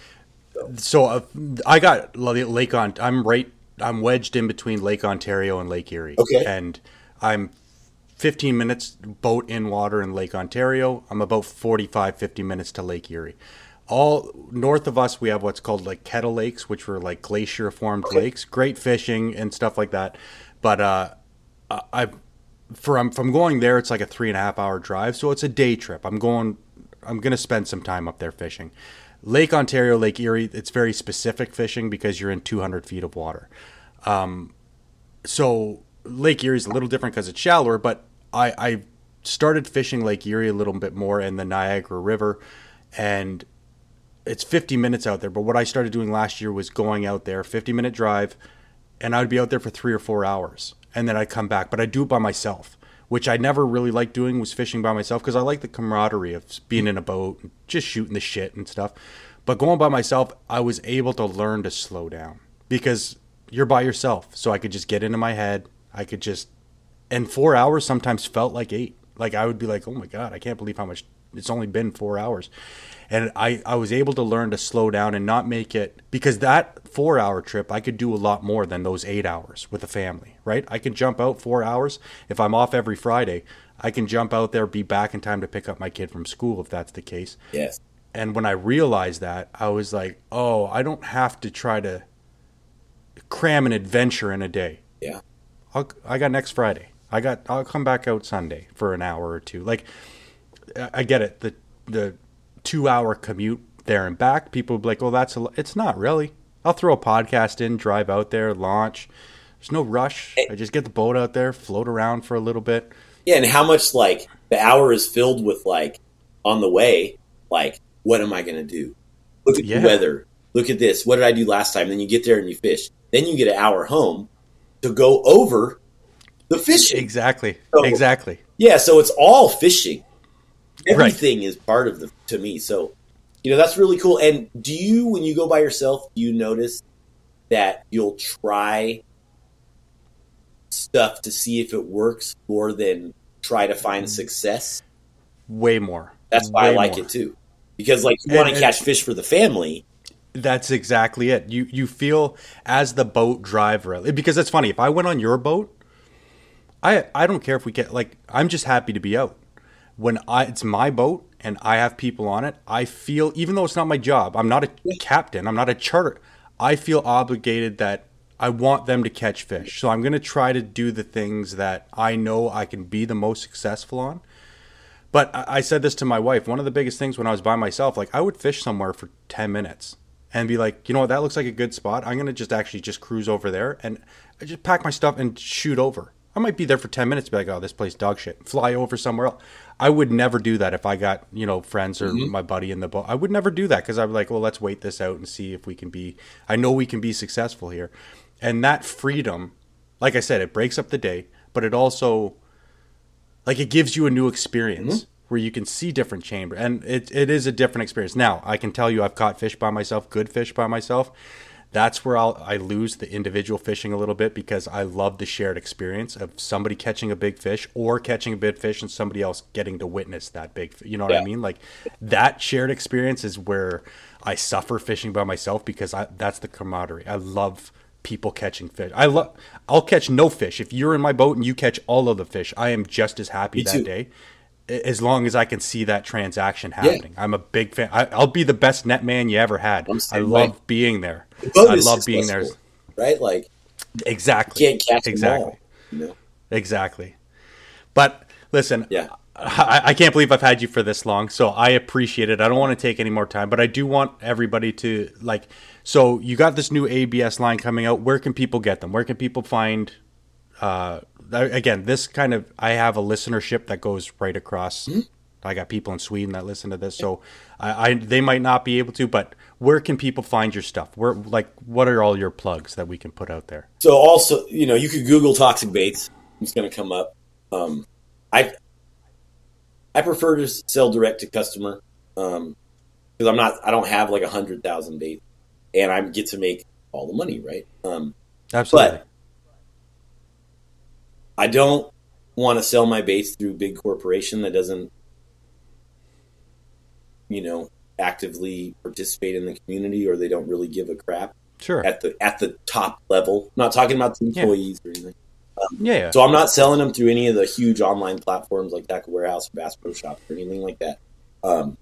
So uh, I got Lake on. I'm right. I'm wedged in between Lake Ontario and Lake Erie. Okay. And I'm 15 minutes boat in water in Lake Ontario. I'm about 45, 50 minutes to Lake Erie. All north of us, we have what's called like kettle lakes, which were like glacier formed lakes. Great fishing and stuff like that. But uh, I- I've from from going there, it's like a three and a half hour drive, so it's a day trip. I'm going. I'm to spend some time up there fishing. Lake Ontario, Lake Erie, it's very specific fishing because you're in 200 feet of water. Um, so Lake Erie is a little different because it's shallower, but I, I started fishing Lake Erie a little bit more in the Niagara River, and it's 50 minutes out there. But what I started doing last year was going out there, 50 minute drive, and I'd be out there for three or four hours, and then I'd come back. But I do it by myself, which I never really liked doing was fishing by myself because I like the camaraderie of being in a boat, and just shooting the shit and stuff. But going by myself, I was able to learn to slow down because you're by yourself. So I could just get into my head. I could just, and four hours sometimes felt like eight. Like I would be like, oh my god, I can't believe how much it's only been four hours, and I I was able to learn to slow down and not make it because that four hour trip I could do a lot more than those eight hours with a family. Right? I can jump out four hours if I'm off every Friday. I can jump out there, be back in time to pick up my kid from school if that's the case. Yes. And when I realized that, I was like, oh, I don't have to try to cram an adventure in a day. Yeah. I'll, I got next Friday. I got. I'll come back out Sunday for an hour or two. Like, I get it. The the two hour commute there and back. People will be like, "Well, that's a. It's not really. I'll throw a podcast in, drive out there, launch, There's no rush. Eh. I just get the boat out there, float around for a little bit. Yeah, and how much like the hour is filled with like on the way, like what am I going to do? Look at Yeah. the weather. Look at this. What did I do last time? Then you get there and you fish. Then you get an hour home to go over the fishing. Exactly. So- exactly. Yeah, so it's all fishing. Everything is part of the to me. So, you know, that's really cool. And do you when you go by yourself, do you notice that you'll try stuff to see if it works more than try to find mm-hmm. success? Way more. That's why I like more. it too. Because like you want to catch fish for the family. That's exactly it. You you feel as the boat driver because it's funny. If I went on your boat, I I don't care if we get like I'm just happy to be out. When I it's my boat and I have people on it, I feel even though it's not my job, I'm not a captain, I'm not a charter. I feel obligated that I want them to catch fish. So I'm going to try to do the things that I know I can be the most successful on. But I I said this to my wife. One of the biggest things when I was by myself, like I would fish somewhere for 10 minutes and be like, you know what, that looks like a good spot. I'm going to just actually just cruise over there and I just pack my stuff and shoot over. I might be there for 10 minutes, be like, oh, this place dog shit. Fly over somewhere else. I would never do that if I got, you know, friends or mm-hmm. my buddy in the boat. I would never do that because I'm like, well, let's wait this out and see if we can be, I know we can be successful here. And that freedom, like I said, it breaks up the day, but it also, like it gives you a new experience mm-hmm. where you can see different chamber and it, it is a different experience now i can tell you i've caught fish by myself good fish by myself that's where I'll, i lose the individual fishing a little bit because i love the shared experience of somebody catching a big fish or catching a big fish and somebody else getting to witness that big you know what i mean like that shared experience is where i suffer fishing by myself because I, that's the camaraderie i love people catching fish i love i'll catch no fish if you're in my boat and you catch all of the fish i am just as happy Me that too. day as long as I can see that transaction happening. I'm a big fan. I, I'll be the best net man you ever had. I love way. being there. I love being there. right? Like Exactly. you can't catch exactly. them all. You know? Exactly. But listen, Yeah. I, I can't believe I've had you for this long, so I appreciate it. I don't want to take any more time, but I do want everybody to like. So you got this new ABS line coming out. Where can people get them? Where can people find? Uh, again, this kind of I have a listenership that goes right across. I got people in Sweden that listen to this, so I, I they might not be able to, but where can people find your stuff? Where like what are all your plugs that we can put out there? So also, you know, you could Google toxic baits. It's going to come up. Um, I I prefer to sell direct to customer because I'm not. I don't have like a hundred thousand baits, and I get to make all the money, right? Um, Absolutely. but I don't want to sell my baits through big corporation that doesn't, you know, actively participate in the community or they don't really give a crap sure. at the at the top level. I'm not talking about the Yeah. employees or anything. yeah. yeah. So I'm not selling them through any of the huge online platforms like Tackle Warehouse or Bass Pro Shop or anything like that. Um,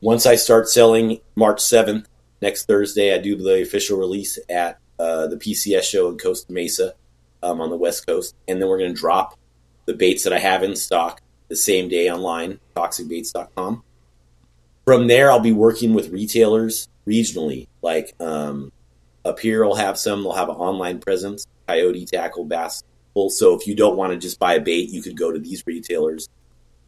once I start selling March 7th, next Thursday, I do the official release at uh, the PCS show in Costa Mesa um, on the West Coast. And then we're going to drop the baits that I have in stock the same day online, toxicbaits.com. From there, I'll be working with retailers regionally. Like um, up here, I'll have some, they'll have an online presence, Coyote Tackle, Bass. So if you don't want to just buy a bait, you could go to these retailers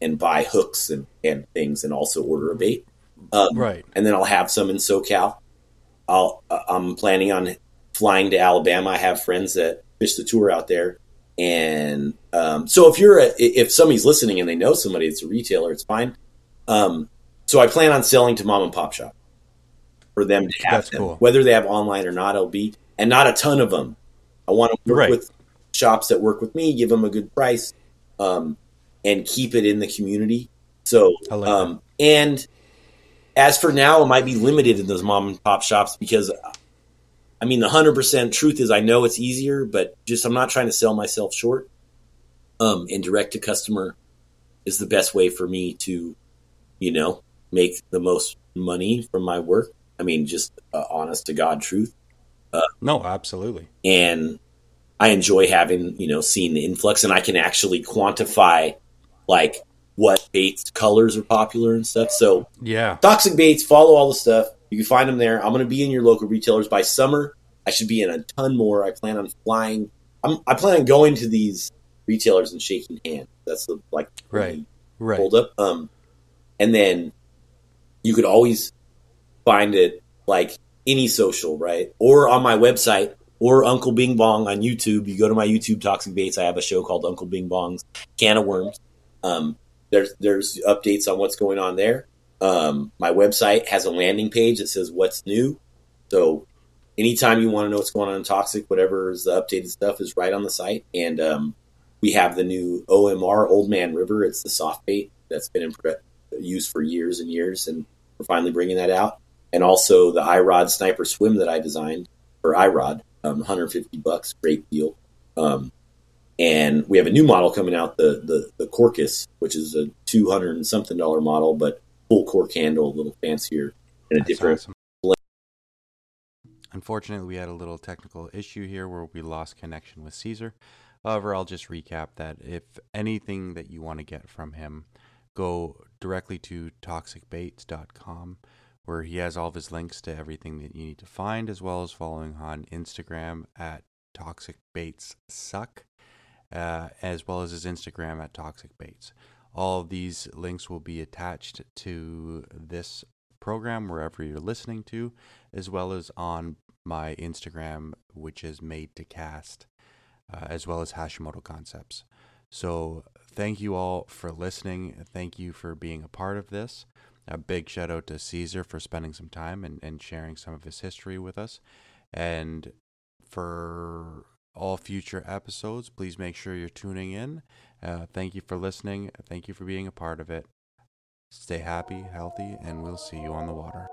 and buy hooks and, and things and also order a bait. Um, right. and then I'll have some in SoCal. I'll uh, I'm planning on flying to Alabama. I have friends that fish the tour out there, and um, so if you're a, if somebody's listening and they know somebody that's a retailer, it's fine. Um, so I plan on selling to mom and pop shop for them to have That's them, cool. whether they have online or not. It'll be and not a ton of them. I want to work Right. with shops that work with me, give them a good price, um, and keep it in the community. So, like um, and as for now, it might be limited in those mom and pop shops because, I mean, the hundred percent truth is I know it's easier, but just I'm not trying to sell myself short. Um, and direct to customer is the best way for me to, you know, make the most money from my work. I mean, just uh, honest to God truth No, absolutely. and I enjoy having you know seeing the influx, and I can actually quantify like what baits colors are popular and stuff. So Yeah. toxic baits, follow all the stuff. You can find them there. I'm going to be in your local retailers by summer. I should be in a ton more. I plan on flying. I'm, I plan on going to these retailers and shaking hands. That's the like right, right. Hold up. Um, and then you could always find it like any social, right? Or on my website or Uncle Bing Bong on YouTube. You go to my YouTube Toxic Baits. I have a show called Uncle Bing Bong's Can of Worms. Um, there's there's updates on what's going on there. Um, my website has a landing page that says what's new. So anytime you want to know what's going on in Toxic, whatever is the updated stuff is right on the site. And um, we have the new OMR Old Man River. It's the soft bait that's been in use for years and years, and we're finally bringing that out. And also the iRod Sniper Swim that I designed for iRod, um, 150 bucks, great deal. Um, and we have a new model coming out, the the, the Corkus, which is a 200 and something dollar model, but full cork handle, a little fancier, and a That's different. Awesome. Unfortunately, we had a little technical issue here where we lost connection with Caesar. However, I'll just recap that if anything that you want to get from him, go directly to toxicbaits.com where he has all of his links to everything that you need to find, as well as following on Instagram at Toxic Baits Suck, uh, as well as his Instagram at toxicbaits. All of these links will be attached to this program wherever you're listening to, as well as on my Instagram, which is made to cast, uh, as well as Hashimoto Concepts. So, thank you all for listening. Thank you for being a part of this. A big shout out to Caesar for spending some time and, and sharing some of his history with us. And for all future episodes, please make sure you're tuning in. Uh, thank you for listening. Thank you for being a part of it. Stay happy, healthy, and we'll see you on the water.